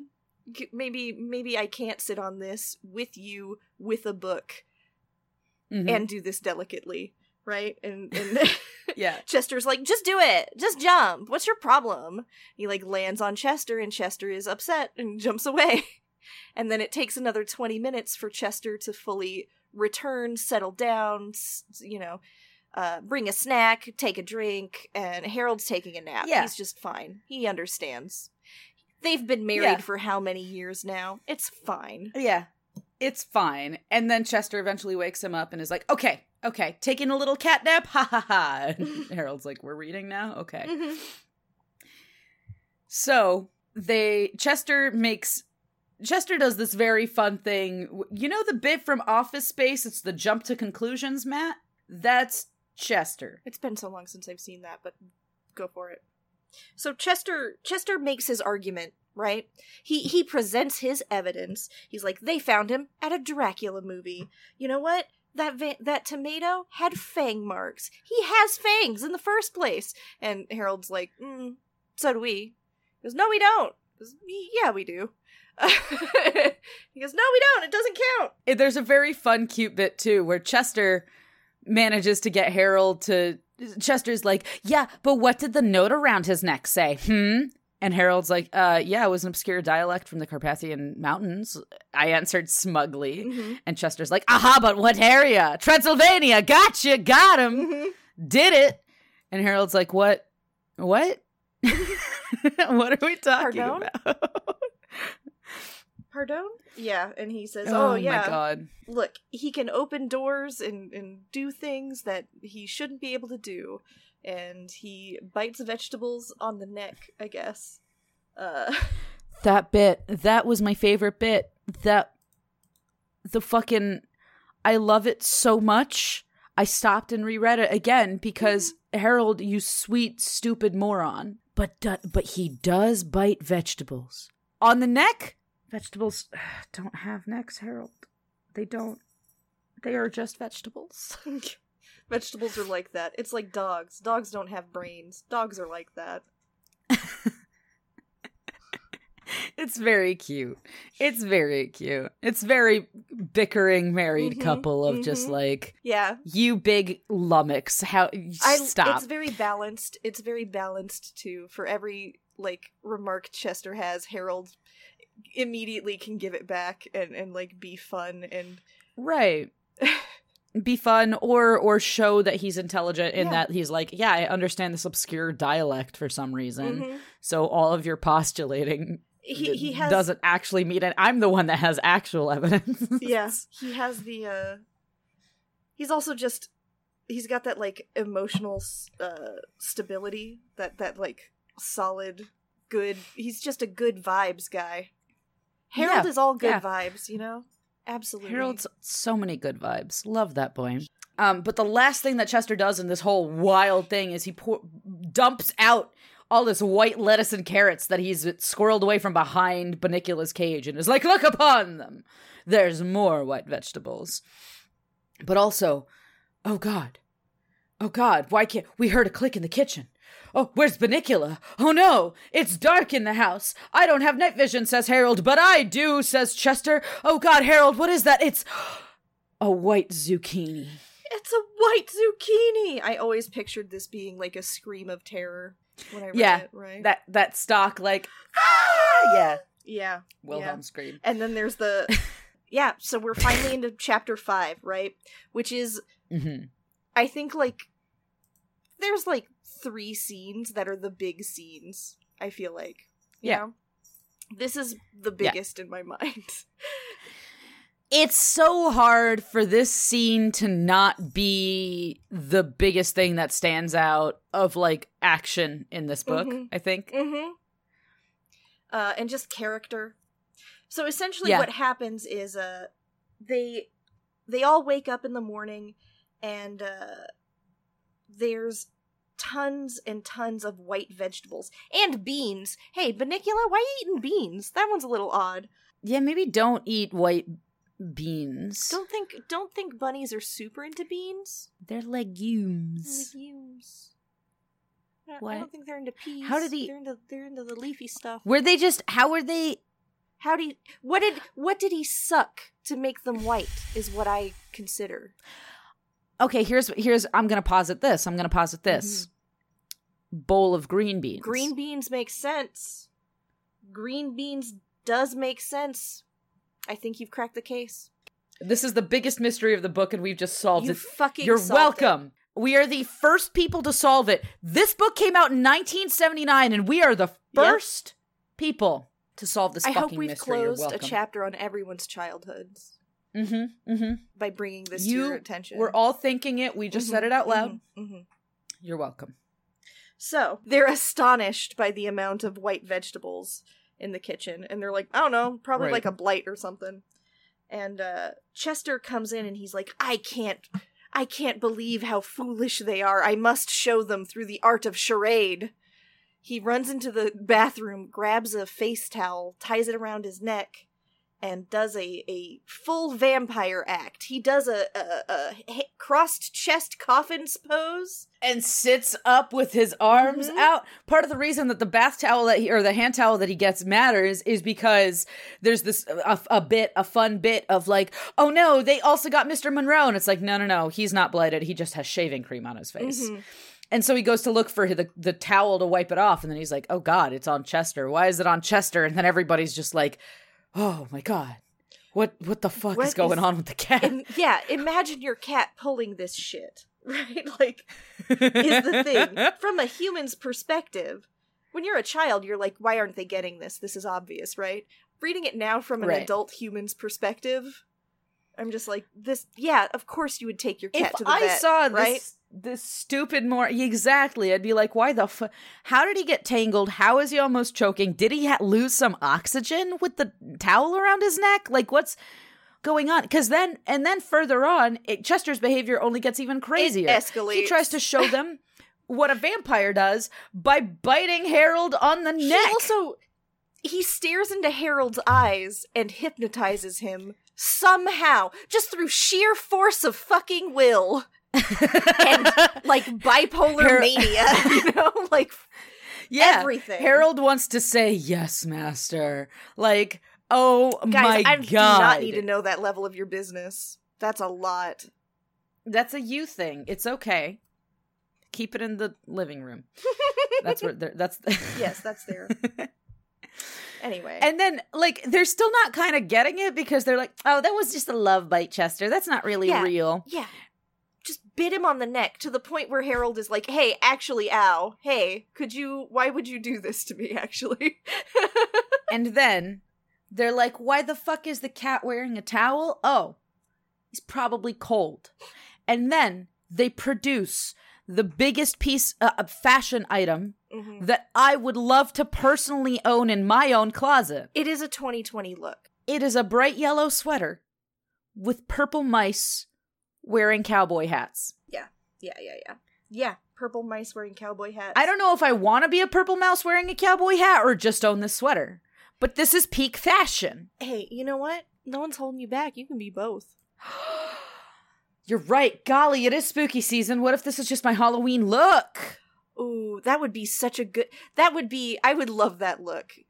Maybe maybe I can't sit on this with you with a book Mhm. and do this delicately." right? And and Yeah. Chester's like, just do it, just jump. What's your problem? He like lands on Chester, and Chester is upset and jumps away. And then it takes another twenty minutes for Chester to fully return, settle down, you know, uh, bring a snack, take a drink, and Harold's taking a nap. Yeah. He's just fine. He understands. They've been married Yeah. for how many years now? It's fine. Yeah. It's fine. And then Chester eventually wakes him up and is like, okay, okay, taking a little cat nap? Ha ha ha. And Harold's like, we're reading now? Okay. Mhm. So they, Chester makes, Chester does this very fun thing. You know the bit from Office Space? It's the jump to conclusions, mat? That's Chester. It's been so long since I've seen that, but go for it. So Chester Chester makes his argument, right? He he presents his evidence. He's like, they found him at a Dracula movie. You know what? That va- that tomato had fang marks. He has fangs in the first place. And Harold's like, mm, so do we. He goes, no, we don't. Goes, yeah, we do. he goes, no, we don't. It doesn't count. There's a very fun, cute bit too, where Chester manages to get Harold to. Chester's like, yeah, but what did the note around his neck say? Hmm. And Harold's like, uh, yeah, it was an obscure dialect from the Carpathian Mountains. I answered smugly. Mhm. And Chester's like, aha, but what area? Transylvania. Gotcha. Got him. Mhm. Did it. And Harold's like, what? What? what are we talking Pardon? about? Pardon? Yeah, and he says, "Oh, yeah, my God. look, he can open doors and and do things that he shouldn't be able to do, and he bites vegetables on the neck. I guess. Uh, That bit, that was my favorite bit. That the fucking I love it so much. I stopped and reread it again because Harold, you sweet stupid moron. But do, but he does bite vegetables on the neck. Vegetables don't have necks, Harold. They don't. They are just vegetables. vegetables are like that. It's like dogs. Dogs don't have brains. Dogs are like that. It's very cute. It's very cute. It's very bickering married Mhm, couple of just mhm. like Yeah, you big lummox. How I stop? It's very balanced. It's very balanced too. For every like remark Chester has, Harold immediately can give it back and and like be fun and right. Be fun or or show that he's intelligent in Yeah. that he's like, yeah, I understand this obscure dialect for some reason. Mhm. So all of your postulating he he has doesn't actually mean it. I'm the one that has actual evidence. yeah he has the uh he's also just he's got that like emotional uh stability that that like solid good he's just a good vibes guy harold Yeah, is all good yeah. vibes you know absolutely Harold's so many good vibes. Love that boy. Um, but the last thing that Chester does in this whole wild thing is he pour- dumps out all this white lettuce and carrots that he's squirreled away from behind Bunnicula's cage and is like, look upon them. There's more white vegetables. But also, oh God. Oh God, why can't we heard a click in the kitchen? Oh, where's Bunnicula? Oh no, it's dark in the house. I don't have night vision, says Harold, but I do, says Chester. Oh God, Harold, what is that? It's a white zucchini. it's a white zucchini i always pictured this being like a scream of terror when i read Yeah, it right That that stock like ah, yeah, yeah Wilhelm scream. and then there's the yeah so we're finally into chapter five right which is hmm I think like there's like three scenes that are the big scenes. I feel like, you Yeah. know? This is the Yeah. biggest in my mind. It's so hard for this scene to not be the biggest thing that stands out of like action in this book. Mhm. I think. mm-hmm. Uh, and just character. So essentially, Yeah. what happens is uh, they they all wake up in the morning, and uh, there's tons and tons of white vegetables and beans. Hey, Bunnicula, why are you eating beans? That one's a little odd. Yeah, maybe don't eat white beans. Don't think don't think bunnies are super into beans. They're legumes. Legumes. I don't- I don't think they're into peas. How did he- They're into they're into the leafy stuff. Were they just? How were they? How do what did what did he suck to make them white? Is what I consider. Okay, here's here's I'm gonna posit this. I'm gonna posit this. Mm-hmm. Bowl of green beans. Green beans make sense. Green beans does make sense. I think you've cracked the case. This is the biggest mystery of the book, and we've just solved You it. fucking You're solved it. welcome. We are the first people to solve it. This book came out in 1979, and we are the first people to solve this I fucking hope we've mystery. Closed a chapter on everyone's childhoods Mm-hmm. Mm-hmm. by bringing this to your attention. We're all thinking it. We just said it out loud. Mhm, mhm. You're welcome. So they're astonished by the amount of white vegetables in the kitchen, and they're like, I don't know, probably Right. like a blight or something. And uh, Chester comes in and he's like, I can't, I can't believe how foolish they are. I must show them through the art of charade. He runs into the bathroom, grabs a face towel, ties it around his neck, and does a, a full vampire act. He does a a crossed chest coffins pose. and sits up with his arms Mhm. out. Part of the reason that the bath towel that he or the hand towel that he gets matters is because there's this a, a bit a fun bit of like, oh no, they also got Mr. Monroe, and it's like, no, no, no, he's not blighted. He just has shaving cream on his face. Mhm. And so he goes to look for the the towel to wipe it off, and then he's like, oh god, it's on Chester. Why is it on Chester? And then everybody's just like, oh my god. What what the fuck What is going is- on with the cat? Im- yeah, imagine your cat pulling this shit, right? Like, is the thing. From a human's perspective, when you're a child, you're like, why aren't they getting this? This is obvious, right? Reading it now from an Right. adult human's perspective, I'm just like, this, yeah, of course you would take your cat if to the I saw right? this this stupid more exactly, I'd be like, why the fu- How did he get tangled? How is he almost choking? Did he ha- lose some oxygen with the towel around his neck? Like, what's going on? Because then, and then further on, it, Chester's behavior only gets even crazier. escalates. He tries to show them what a vampire does by biting Harold on the He neck. also he stares into Harold's eyes and hypnotizes him somehow, just through sheer force of fucking will. And like bipolar Har- mania, you know, like yeah, everything. Harold wants to say yes, master. Like, oh guys, my I god, I do not need to know that level of your business. That's a lot. That's a you thing. It's okay. Keep it in the living room. That's where they're, that's yes, that's there. Anyway, And then like they're still not kind of getting it because they're like, "Oh, that was just a love bite, Chester. That's not really Yeah. real." yeah, bit him on the neck to the point where Harold is like, "Hey, actually, ow, hey, could you? Why would you do this to me? Actually." and then they're like, "Why the fuck is the cat wearing a towel?" Oh, he's probably cold. And then they produce the biggest piece uh, of fashion item Mhm. that I would love to personally own in my own closet. It is a 2020 look. It is a bright yellow sweater with purple mice wearing cowboy hats. Yeah, yeah, yeah. Yeah, Yeah, purple mice wearing cowboy hats. I don't know if I want to be a purple mouse wearing a cowboy hat or just own this sweater, but this is peak fashion. Hey, you know what? No one's holding you back. You can be both. You're right. Golly, it is spooky season. What if this is just my Halloween look? Ooh, that would be such a good. That would be. I would love that look.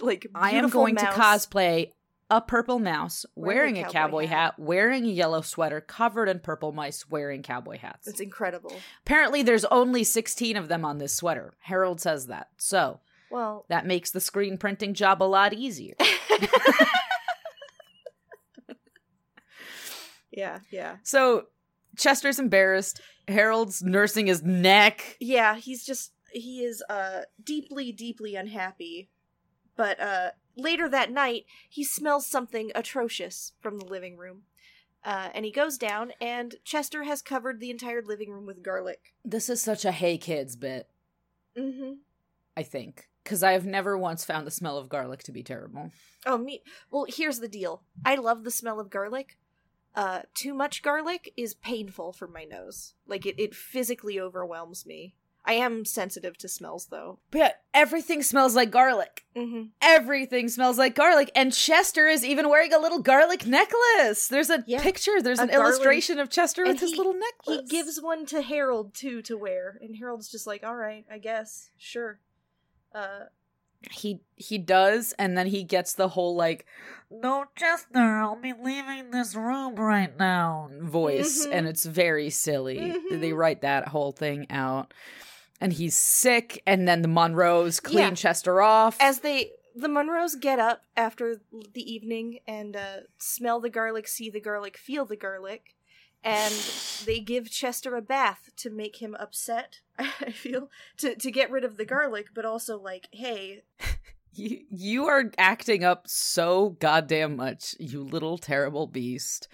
Like I am going mouse. to cosplay a purple mouse Wearing wearing, a cowboy cowboy hat. hat, wearing a yellow sweater, covered in purple mice wearing cowboy hats. It's incredible. Apparently, there's only 16 of them on this sweater. Harold says that. So, Well, that makes the screen printing job a lot easier. yeah, yeah, So, Chester's embarrassed. Harold's nursing his neck. yeah. He's just he is uh deeply, deeply unhappy. But uh later that night, he smells something atrocious from the living room. Uh, and he goes down, and Chester has covered the entire living room with garlic. This is such a hey kids bit, Mm-hmm. I think. Because I have never once found the smell of garlic to be terrible. Oh, me. Well, here's the deal. I love the smell of garlic. Uh, too much garlic is painful for my nose. Like it, it physically overwhelms me. I am sensitive to smells, though. But yeah, everything smells like garlic. Mm-hmm. Everything smells like garlic. And Chester is even wearing a little garlic necklace. There's a Yeah, picture, there's a an garland. illustration of Chester And with his little necklace. He gives one to Harold too to wear, and Harold's just like, "All right, I guess, sure." Uh, he he does and then he gets the whole like no chester i'll be leaving this room right now voice Mhm. and it's very silly Mhm. they write that whole thing out and he's sick and then the monroes clean Yeah. chester off As they the Monroes get up after the evening and uh, smell the garlic, see the garlic, feel the garlic, and they give Chester a bath to make him upset. I feel to to get rid of the garlic, but also like, hey, you, you are acting up so goddamn much you little terrible beast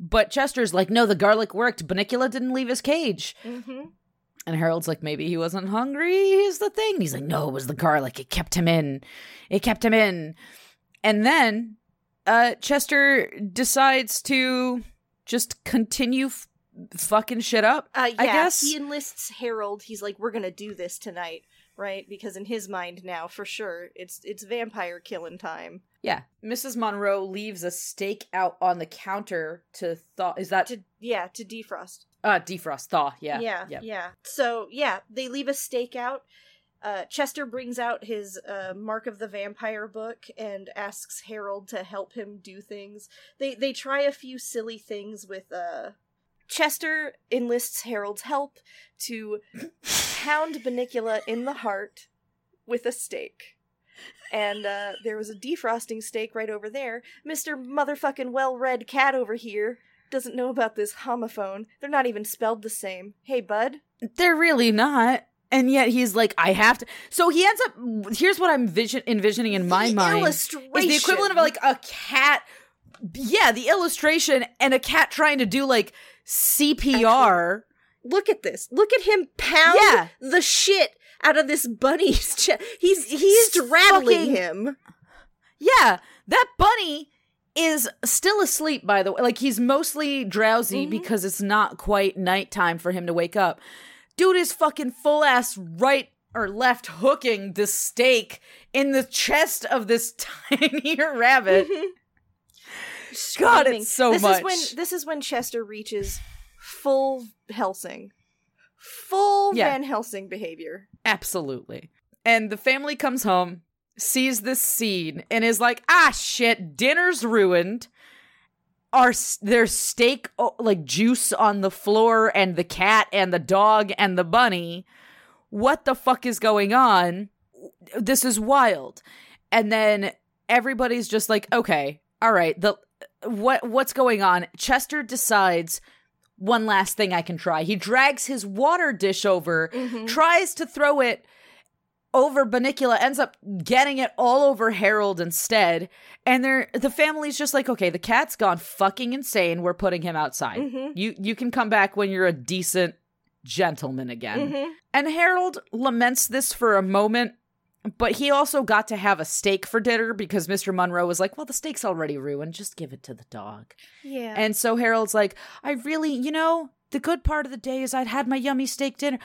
but chester's like no the garlic worked Bunnicula didn't leave his cage mm-hmm. And Harold's like, maybe he wasn't hungry. Here's the thing. He's like, no, it was the garlic. It kept him in. It kept him in. And then uh, Chester decides to just continue f- fucking shit up. Uh, yeah, I guess. he enlists Harold. He's like, "We're gonna do this tonight, right?" Because in his mind now, for sure, it's it's vampire killing time. Yeah. Mrs. Monroe leaves a steak out on the counter to thaw. Is that To yeah, to defrost. uh defrost thaw? Yeah. yeah, Yep. yeah. So yeah, they leave a steak out. Uh, Chester brings out his uh, Mark of the Vampire book and asks Harold to help him do things. They they try a few silly things with. Uh, Chester enlists Harold's help to pound Bunnicula in the heart with a stake. And uh, there was a defrosting steak right over there. Mister Motherfucking well-read cat over here doesn't know about this homophone. They're not even spelled the same. Hey, bud. They're really not. And yet he's like, I have to. So he ends up. Here's what I'm vision envisioning in my The mind. illustration is the equivalent of like a cat. Yeah, the illustration and a cat trying to do like CPR. Look at this. Look at him pound Yeah. the shit out of this bunny's chest. He's He's straddling him. Yeah, that bunny is still asleep. By the way, like he's mostly drowsy Mhm. because it's not quite nighttime for him to wake up. Dude is fucking full ass right or left hooking the stake in the chest of this tiny rabbit. God, it's so this much. Is when, this is when Chester reaches full Helsing. Full Yeah. Van Helsing behavior. Absolutely. And the family comes home, sees this scene, and is like, "Ah, shit! Dinner's ruined. Our there's steak like juice on the floor, and the cat, and the dog, and the bunny. What the fuck is going on? This is wild." And then everybody's just like, "Okay, all right. The what what's going on?" Chester decides. One last thing I can try. He drags his water dish over, Mhm. tries to throw it over Bunnicula, ends up getting it all over Harold instead. And they're the family's just like, okay, the cat's gone fucking insane. We're putting him outside. Mhm. You you can come back when you're a decent gentleman again. Mhm. And Harold laments this for a moment, but he also got to have a steak for dinner because Mr. Monroe was like, well, the steak's already ruined. Just give it to the dog. Yeah. And so Harold's like, I really, you know, the good part of the day is I'd had my yummy steak dinner.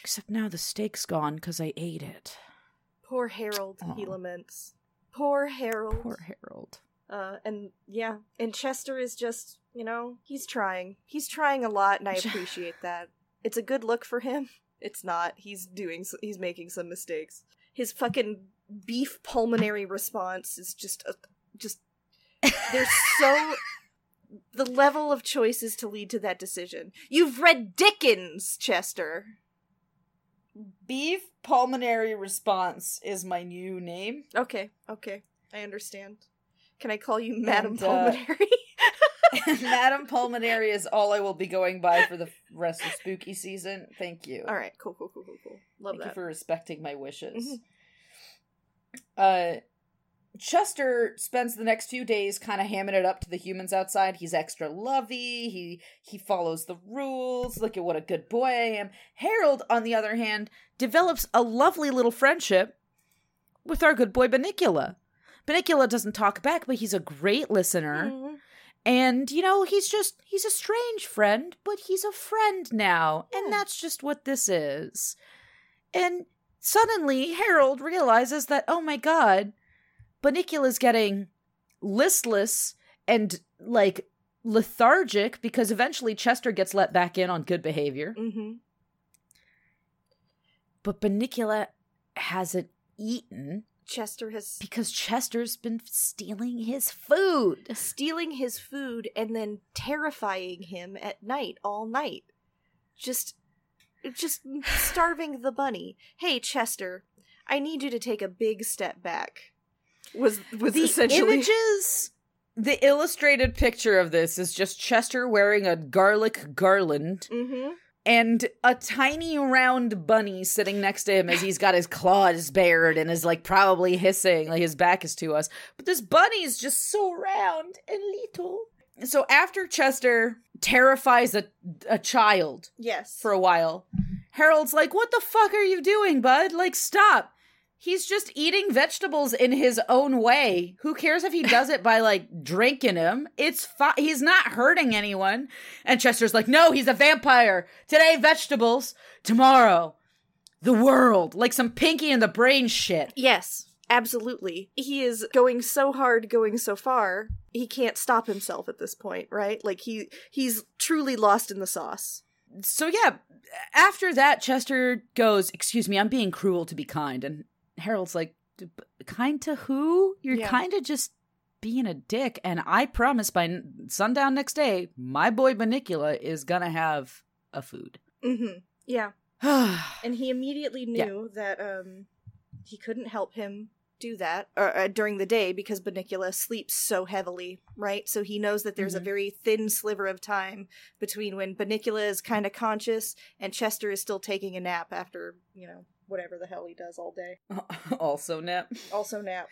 Except now the steak's gone because I ate it. Poor Harold, he laments. Poor Harold. Poor Harold. Uh, and yeah, and Chester is just, you know, he's trying. He's trying a lot, and I appreciate that. It's a good look for him. It's not. He's doing. He's making some mistakes. His fucking beef pulmonary response is just, a, just. There's so. The level of choices to lead to that decision. You've read Dickens, Chester. Beef pulmonary response is my new name. Okay, okay, I understand. Can I call you Madam And, uh, Pulmonary? Madam Pulmonary is all I will be going by for the rest of spooky season. Thank you. All right, cool, cool, cool, cool, cool. Love Thank that. you for respecting my wishes. Mhm. Uh, Chester spends the next few days kind of hamming it up to the humans outside. He's extra lovey. He he follows the rules. Look at what a good boy I am. Harold, on the other hand, develops a lovely little friendship with our good boy Bunnicula. Bunnicula doesn't talk back, but he's a great listener. Mhm. And, you know, he's just, he's a strange friend, but he's a friend now. Yeah. And that's just what this is. And suddenly, Harold realizes that, oh my god, Bunnicula's getting listless and, like, lethargic because eventually Chester gets let back in on good behavior. Mhm. But Bunnicula hasn't eaten. Chester has because Chester's been stealing his food. stealing his food and then terrifying him at night all night. Just just starving the bunny. Hey Chester, I need you to take a big step back. Was was the essentially images the illustrated picture of this is just Chester wearing a garlic garland Mhm. And a tiny round bunny sitting next to him as he's got his claws bared and is like probably hissing like his back is to us. But this bunny is just so round and little. So after chester terrifies a, a child Yes. for a while harold's like what the fuck are you doing bud? Like stop he's just eating vegetables in his own way who cares if he does it by like drinking him it's fine he's not hurting anyone and chester's like no he's a vampire today vegetables tomorrow the world like some pinky in the brain shit Yes, absolutely. He is going so hard, going so far. He can't stop himself at this point, right? Like he he's truly lost in the sauce. so yeah after that chester goes excuse me i'm being cruel to be kind and harold's like kind to who you're Yeah. kind of just being a dick and i promise by sundown next day my boy Bunnicula is gonna have a food Mhm. Yeah. yeah And he immediately Yeah. knew that um he couldn't help him do that or, uh, during the day because Bunnicula sleeps so heavily, right? So he knows that there's a Mhm. very thin sliver of time between when Bunnicula is kind of conscious and Chester is still taking a nap after, you know, whatever the hell he does all day. also nap also nap.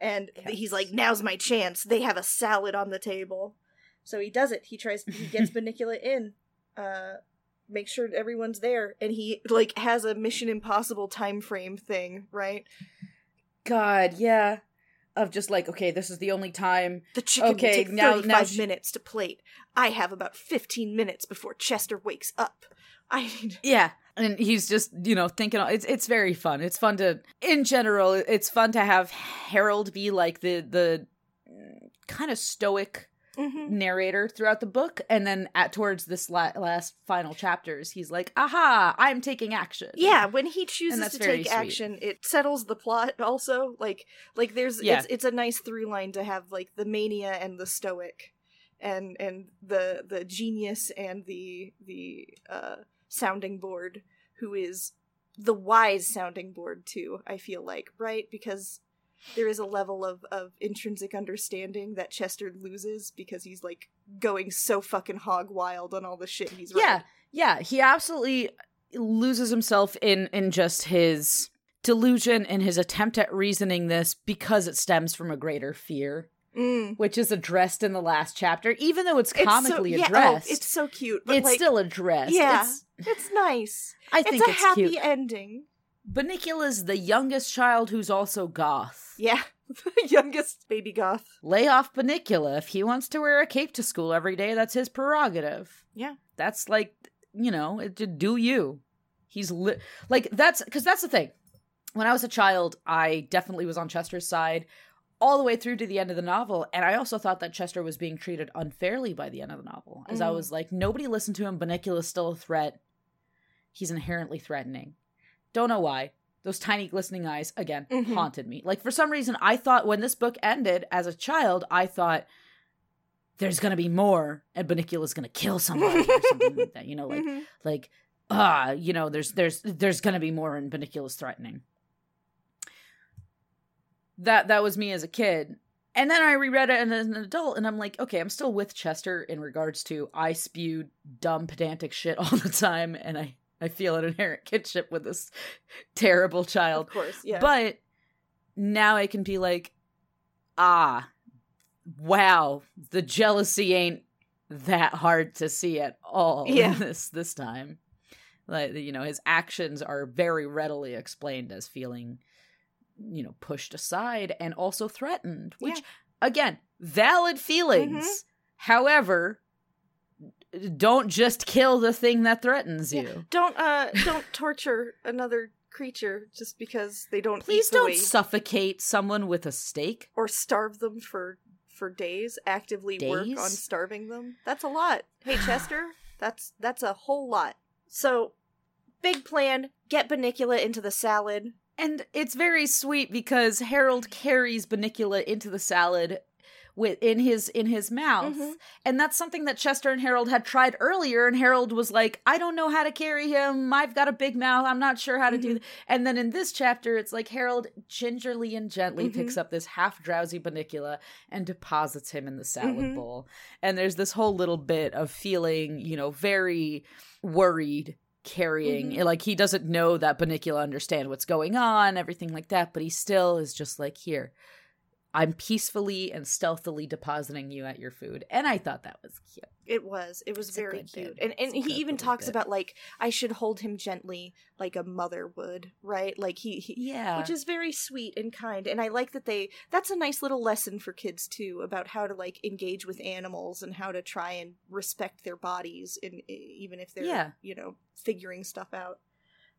And Cats. he's like, now's my chance. They have a salad on the table. So he does it. He tries he gets Bunnicula in. Uh make sure everyone's there. And he like has a Mission Impossible time frame thing, right? god yeah of just like okay this is the only time The chicken Okay, will take now- 35 now sh- minutes to plate. I have about 15 minutes before Chester wakes up. I Yeah. And he's just, you know, thinking it's it's very fun. It's fun to in general, it's fun to have Harold be like the the kind of stoic Mhm. narrator throughout the book and then at towards this la- last final chapters, he's like, "Aha, I'm taking action." Yeah, when he chooses to take sweet. action, it settles the plot also. Like like there's Yeah. it's it's a nice through line to have like the mania and the stoic and and the the genius and the the uh sounding board who is the wise sounding board too, I feel like, right? Because there is a level of, of intrinsic understanding that Chester loses because he's like going so fucking hog wild on all the shit he's Yeah. read. Yeah, he absolutely loses himself in in just his delusion and his attempt at reasoning this because it stems from a greater fear, Mm. which is addressed in the last chapter, even though it's It's so- comically yeah, oh, addressed. it's so cute, but it's like, still addressed. Yeah. It's- it's nice. I think it's a it's happy cute. ending. Bunnicula's the youngest child who's also goth. Yeah, the youngest baby goth. Lay off Bunnicula. If he wants to wear a cape to school every day, that's his prerogative. Yeah. That's like, you know, it, do you. He's li- like, that's because that's the thing. When I was a child, I definitely was on Chester's side all the way through to the end of the novel. And I also thought that Chester was being treated unfairly by the end of the novel. As I Mm. was like, nobody listened to him. Bunnicula's still a threat. He's inherently threatening. Don't know why. Those tiny glistening eyes, again, Mhm. haunted me. Like, for some reason, I thought when this book ended as a child, I thought there's going to be more and Bunnicula's going to kill somebody or something like that. You know, like, Mhm. like, ah, you know, there's, there's, there's going to be more and Bunnicula's threatening. That, that was me as a kid. And then I reread it as an adult, and I'm like, okay, I'm still with Chester in regards to I spew dumb, pedantic shit all the time, and I, I feel an inherent kinship with this terrible child. Of course, yeah. But now I can be like, ah, wow, the jealousy ain't that hard to see at all Yeah. this this time. Like you know, his actions are very readily explained as feeling, you know, pushed aside and also threatened, which Yeah. again, valid feelings. Mhm. However, don't just kill the thing that threatens Yeah. you. don't uh don't torture another creature just because they don't Please don't suffocate someone with a stake. or starve them for for days. Actively work on starving them. That's a lot. Hey Chester, that's that's a whole lot. So, big plan: get bunnicula into the salad. And it's very sweet because Harold carries Bunnicula into the salad with in his in his mouth. Mhm. And that's something that Chester and Harold had tried earlier and Harold was like, "I don't know how to carry him. I've got a big mouth. I'm not sure how to do." Mhm. th-" And then in this chapter it's like Harold gingerly and gently Mhm. picks up this half drowsy Bunnicula and deposits him in the salad Mhm. bowl. And there's this whole little bit of feeling, you know, very worried carrying Mhm. like he doesn't know that Bunnicula understand what's going on everything like that but he still is just like here i'm peacefully and stealthily depositing you at your food and i thought that was cute It was. It was It's very cute. bit. And and It's he even talks bit. about like I should hold him gently like a mother would, right? Like he, he yeah which is very sweet and kind. And I like that they that's a nice little lesson for kids too about how to like engage with animals and how to try and respect their bodies in even if they're Yeah. you know figuring stuff out.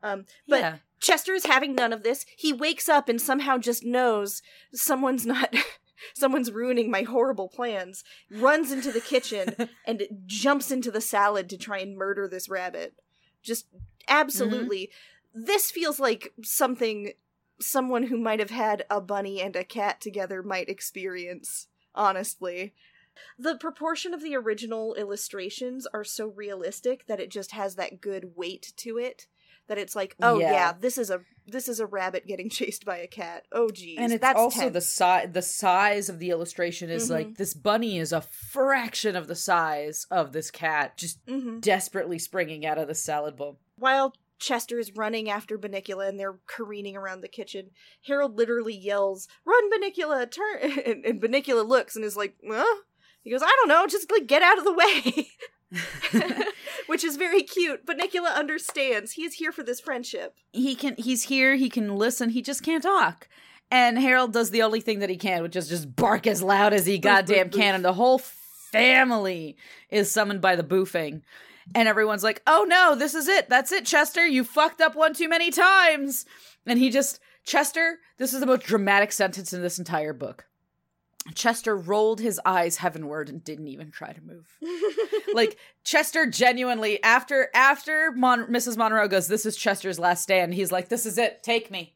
Um but yeah Chester is having none of this. He wakes up and somehow just knows someone's not someone's ruining my horrible plans. Runs into the kitchen and jumps into the salad to try and murder this rabbit. Just absolutely. This feels like something someone who might have had a bunny and a cat together might experience, honestly. The proportion of the original illustrations are so realistic that it just has that good weight to it. That it's like, oh yeah, Yeah. this is a this is a rabbit getting chased by a cat. Oh geez, and it's also tense. the size the size of the illustration is Mhm. like this bunny is a fraction of the size of this cat just Mhm. desperately springing out of the salad bowl While Chester is running after Bunnicula and they're careening around the kitchen, Harold literally yells, "Run, Bunnicula! Turn!" And, and Bunnicula looks and is like, "Huh?" He goes, "I don't know, just like get out of the way." Which is very cute. Bunnicula understands. He is here for this friendship. he can he's here he can listen he just can't talk. And harold does the only thing that he can which is just bark as loud as he goddamn can. And the whole family is summoned by the boofing. And everyone's like oh no this is it. That's it chester. You fucked up one too many times. And he just chester this is the most dramatic sentence in this entire book chester rolled his eyes heavenward and didn't even try to move like Chester genuinely after after Mon- Mrs. Monroe goes, "This is Chester's last stand." He's like, "This is it. Take me.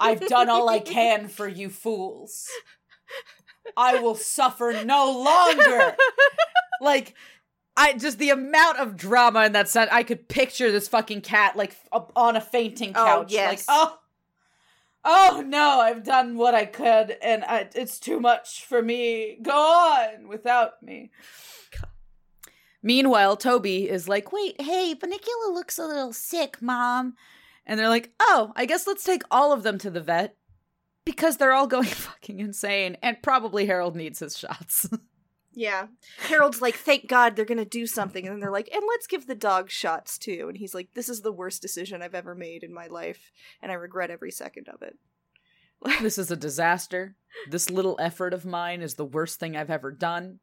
I've done all I can for you fools. I will suffer no longer." Like I just the amount of drama in that set. I could picture this fucking cat like on a fainting Oh, couch. yes. Like, oh, oh no, I've done what I could, and I, it's too much for me. Go on without me. Meanwhile, Toby is like, wait, hey, Bunnicula looks a little sick, Mom. And they're like, oh, I guess let's take all of them to the vet because they're all going fucking insane. And probably Harold needs his shots. Yeah. Harold's like, thank God they're going to do something. And then they're like, and let's give the dog shots too. And he's like, this is the worst decision I've ever made in my life. And I regret every second of it. this is a disaster. This little effort of mine is the worst thing I've ever done.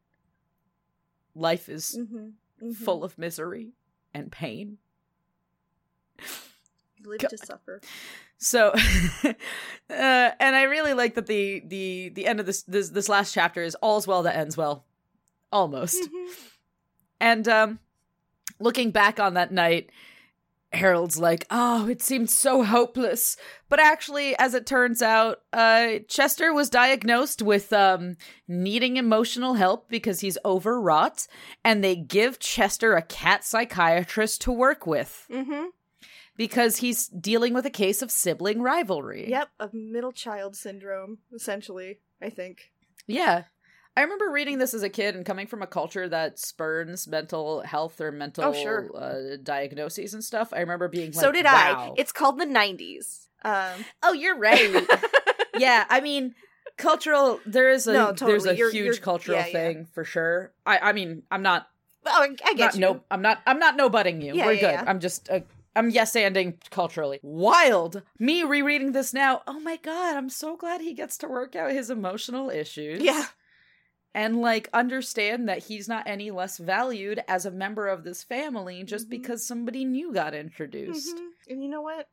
Life is Mm-hmm. full of misery and pain. Live God. to suffer. So, uh, and I really like that the the the end of this this this last chapter is all's well that ends well, almost. Mhm. And um, looking back on that night, Harold's like, "Oh, it seemed so hopeless." But actually, as it turns out, uh, Chester was diagnosed with um, needing emotional help because he's overwrought, and they give Chester a cat psychiatrist to work with Mhm. because he's dealing with a case of sibling rivalry. Yep, a middle child syndrome, essentially, I think. Yeah. I remember reading this as a kid and coming from a culture that spurns mental health or mental Oh, sure. uh, diagnoses and stuff. I remember being like, so did wow. I. It's called the 90s. Um, oh, you're right. yeah, I mean, cultural. There is a No, there's a You're- huge you're- cultural yeah, yeah. thing for sure. I I mean, I'm not oh, I get not you. no I'm not I'm not no butting you. Yeah, We're yeah, good. yeah. I'm just uh, I'm yes anding culturally. Wild. Me rereading this now. Oh my god, I'm so glad he gets to work out his emotional issues. Yeah. And like understand that he's not any less valued as a member of this family just Mhm. because somebody new got introduced. Mhm. And you know what?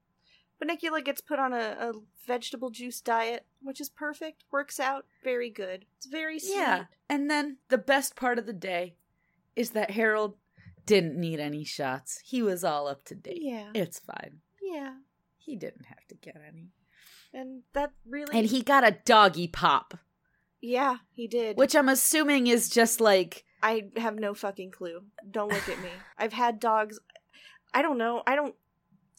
Bunnicula gets put on a, a vegetable juice diet, which is perfect. Works out very good. It's very sweet. Yeah. And then the best part of the day is that Harold didn't need any shots. He was all up to date. Yeah. It's fine. Yeah. He didn't have to get any. And that really And he got a doggy pop, Yeah, he did. which I'm assuming is just like I have no fucking clue. Don't look at me. I've had dogs. I don't know. I don't.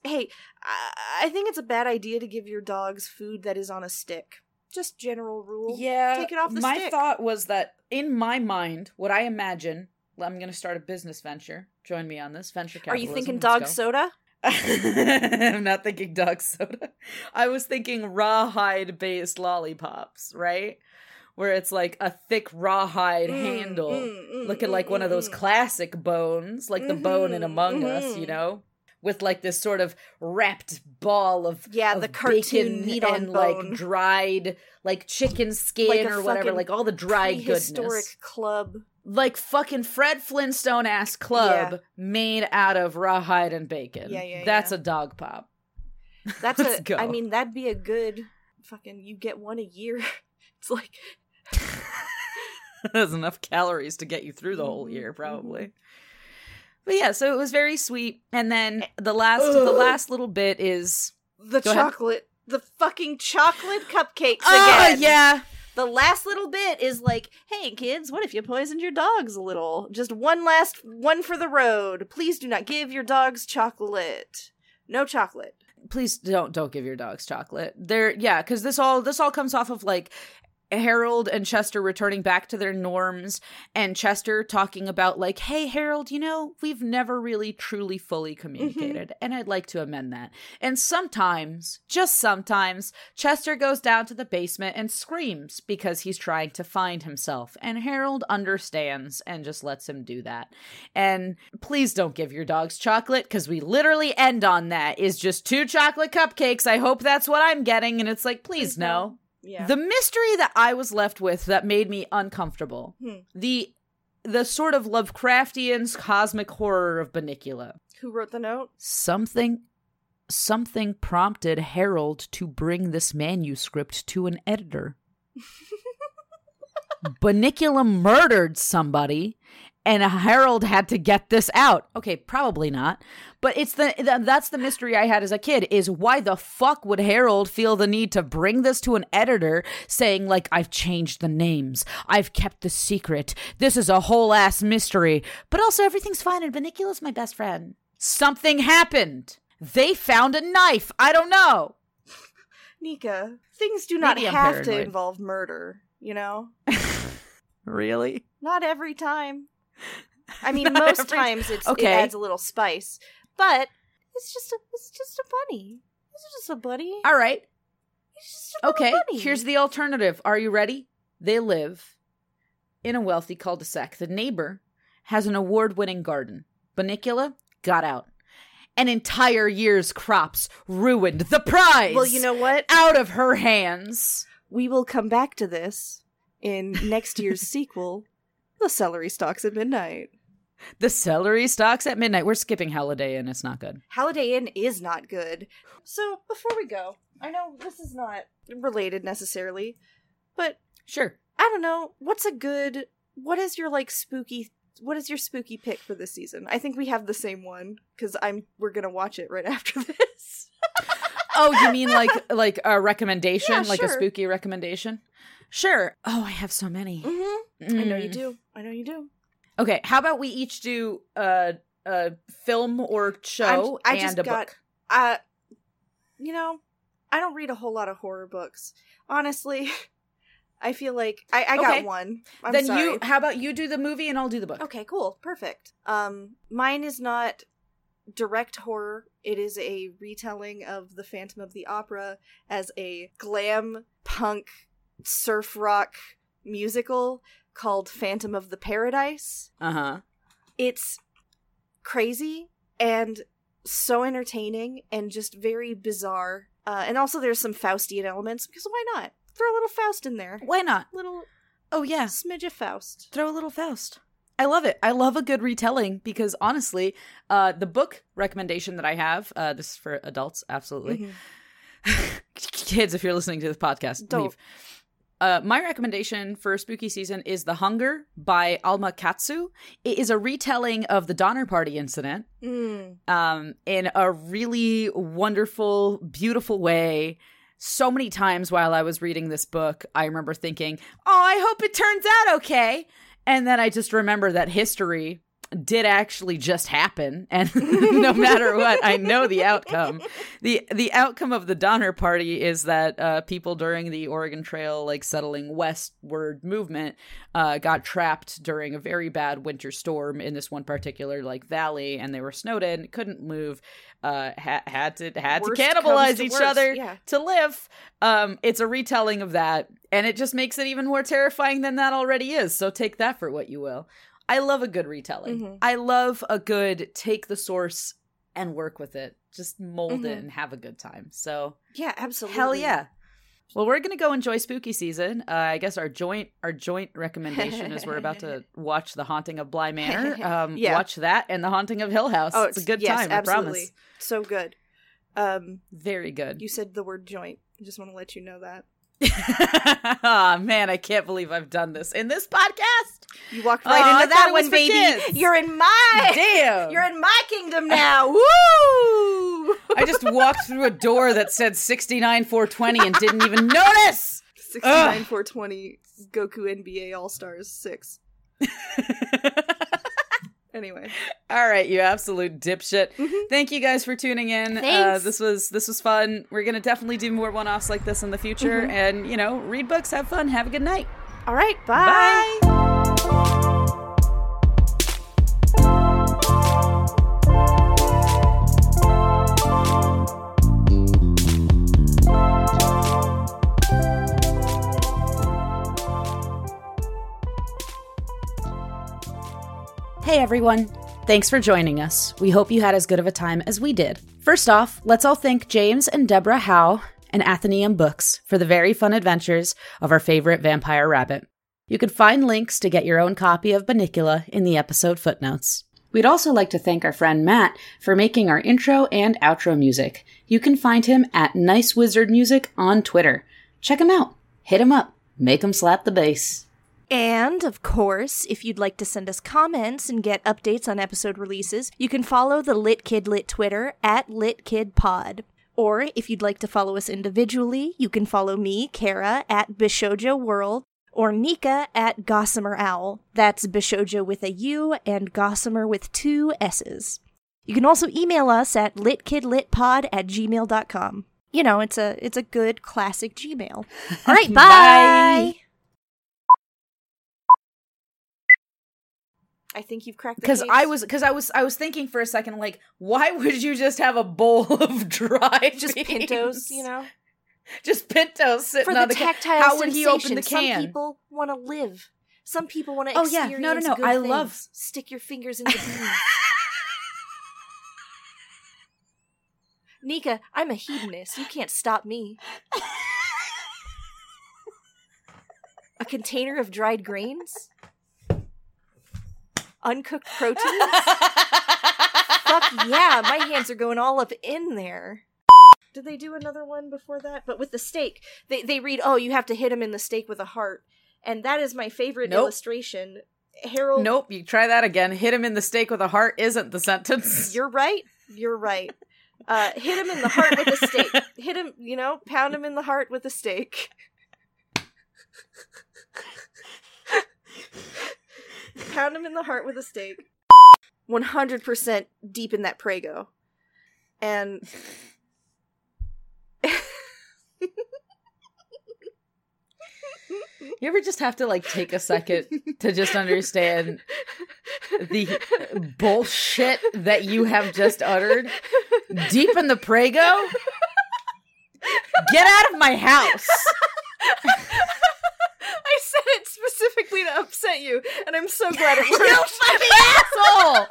Hey, I, I think it's a bad idea to give your dogs food that is on a stick. Just general rule. Yeah. Take it off the my stick. My thought was that in my mind, what I imagine, I'm going to start a business venture. Join me on this venture Are you thinking Let's dog go. soda? I'm not thinking dog soda. I was thinking rawhide based lollipops, right? Where it's like a thick rawhide Mm, handle, mm, mm, looking mm, like one of those mm. classic bones, like the bone in Mhm, Among Us, you mhm. know, with like this sort of wrapped ball of Yeah, of the cartoon bacon meat on and bone. like dried like chicken skin Like or whatever, like all the dried goodness, club. like fucking Fred Flintstone ass club Yeah. made out of rawhide and bacon. Yeah, yeah, That's yeah. a dog pop. That's a. go. I mean, that'd be a good fucking. You get one a year. It's like That's enough calories to get you through the whole year, probably. Mm-hmm. But yeah, so it was very sweet. And then eh, the last the last little bit is the Go ahead. chocolate, the fucking chocolate cupcakes Oh again. yeah. The last little bit is like, hey kids, what if you poisoned your dogs a little? Just one last one for the road. Please do not give your dogs chocolate. No chocolate. Please don't don't give your dogs chocolate. They're yeah, because this all this all comes off of like Harold and Chester returning back to their norms and Chester talking about like, "Hey Harold, you know, we've never really truly fully mm-hmm. communicated and I'd like to amend that." And sometimes, just sometimes, Chester goes down to the basement and screams because he's trying to find himself and Harold understands and just lets him do that. And please don't give your dogs chocolate because we literally end on that is just two chocolate cupcakes. I hope that's what I'm getting and it's like, please Please no. Yeah. The mystery that I was left with that made me uncomfortable. Hmm. The the sort of Lovecraftian cosmic horror of Bunnicula. Who wrote the note? Something something prompted Harold to bring this manuscript to an editor. Bunnicula murdered somebody and Harold had to get this out. Okay, probably not. But it's the th- that's the mystery I had as a kid is why the fuck would Harold feel the need to bring this to an editor saying like I've changed the names. I've kept the secret. This is a whole ass mystery. But also everything's fine and Bunnicula's my best friend. Something happened. They found a knife. I don't know. Nika, things do not Maybe have to involve murder, you know? Really? Not every time. I mean, Not most every- times it's, Okay. it adds a little spice, but it's just a it's just a bunny. It's just a bunny. All right. It's just a Okay, bunny. here's the alternative. Are you ready? They live in a wealthy cul-de-sac. The neighbor has an award-winning garden. Bunnicula got out. An entire year's crops ruined the prize. Well, you know what? out of her hands. We will come back to this in next year's sequel, The Celery Stalks at Midnight. The celery stalks at midnight. We're skipping Holiday Inn. It's not good. Holiday Inn is not good. So, before we go, I know this is not related necessarily, but Sure. I don't know, what's a good what is your like spooky what is your spooky pick for this season? I think we have the same one cuz I'm we're going to watch it right after this. Oh, you mean like like a recommendation, Yeah, like a spooky recommendation? Sure. Oh, I have so many. Mm-hmm. Mhm. I know you Mm. do. I know you do. Okay, how about we each do a a film or show I and just a got- book? Uh you know, I don't read a whole lot of horror books. Honestly, I feel like I, I got Okay. one. I'm then sorry. you how about you do the movie and I'll do the book. Okay, cool. Perfect. Um mine is not direct horror. It is a retelling of The Phantom of the Opera as a glam punk surf rock musical called Phantom of the Paradise. Uh-huh. It's crazy and so entertaining and just very bizarre. Uh, and also there's some Faustian elements because why not? Throw a little Faust in there. Why not? Little Oh yeah. smidge of Faust. Throw a little Faust. I love it. I love a good retelling because honestly, uh the book recommendation that I have, uh this is for adults, absolutely. Mhm. Kids, if you're listening to this podcast, Don't. leave. Uh, my recommendation for spooky season is The Hunger by Alma Katsu. It is a retelling of the Donner Party incident Mm. um, in a really wonderful, beautiful way. So many times while I was reading this book, I remember thinking, oh, I hope it turns out okay. And then I just remember that history did actually just happen and no matter what i know the outcome. The the outcome of the donner party is that uh, people during the oregon trail like settling westward movement uh, got trapped during a very bad winter storm in this one particular like valley and they were snowed in couldn't move uh, ha- had to had Worst to cannibalize to each worst, other yeah. to live. Um it's a retelling of that and it just makes it even more terrifying than that already is so take that for what you will i love a good retelling Mhm. i love a good take the source and work with it just mold it Mhm. and have a good time so Yeah, absolutely. hell yeah well we're gonna go enjoy spooky season uh, i guess our joint our joint recommendation is we're about to watch the haunting of bly manor um Yeah. watch that and the haunting of hill house Oh, it's a good yes, time absolutely. i promise Absolutely. So good. Um, very good you said the word joint. I just want to let you know that. oh man, I can't believe I've done this in this podcast. You walked Oh, right I into that one, baby. kids. You're in my. Damn. You're in my kingdom now. Woo! I just walked through a door that said 69 420 and didn't even notice. 69 420 Goku NBA All Stars 6. Anyway. All right, you absolute dipshit. Mhm. Thank you guys for tuning in. Uh, this was this was fun. We're gonna definitely do more one-offs like this in the future. Mhm. And you know, read books, have fun, have a good night. All right. Bye. Bye. Hey everyone! Thanks for joining us. We hope you had as good of a time as we did. First off, let's all thank James and Deborah Howe and Atheneum Books for the very fun adventures of our favorite vampire rabbit. You can find links to get your own copy of Bunnicula in the episode footnotes. We'd also like to thank our friend Matt for making our intro and outro music. You can find him at Nice Wizard Music on Twitter. Check him out. Hit him up. Make him slap the bass. And, of course, if you'd like to send us comments and get updates on episode releases, you can follow the Lit Kid Lit Twitter at LitKidPod. Or, if you'd like to follow us individually, you can follow me, Kara, at Bishojo World, or Nika at Gossamer Owl. That's Bishojo with a U and Gossamer with two S's. You can also email us at litkidlitpod at gmail.com. You know, it's a it's a good classic Gmail. All right, bye. Bye. I think you've cracked the because. I was because I was I was thinking for a second like why would you just have a bowl of dry just beans? pintos, you know, just pintos sitting for on the the, ca- tactile How would he open the can? Some people want to live. Some people want to Oh, yeah. experience No, no, no. I things. love- stick your fingers in the beans. Nika, I'm a hedonist. You can't stop me. A container of dried grains? Uncooked proteins? Fuck yeah, my hands are going all up in there. Did they do another one before that? But with the stake, they they read, "Oh, you have to hit him in the stake with a heart," and that is my favorite Nope. illustration. Harold, nope, you try that again. Hit him in the stake with a heart isn't the sentence. you're right. You're right. Uh, hit him in the heart with a stake. Hit him, you know, pound him in the heart with a stake. pound him in the heart with a stake. 100% deep in that Prego. And You ever just have to like take a second to just understand the bullshit that you have just uttered deep in the Prego? Get out of my house. I said it specifically to upset you, and I'm so glad it worked. you fucking asshole.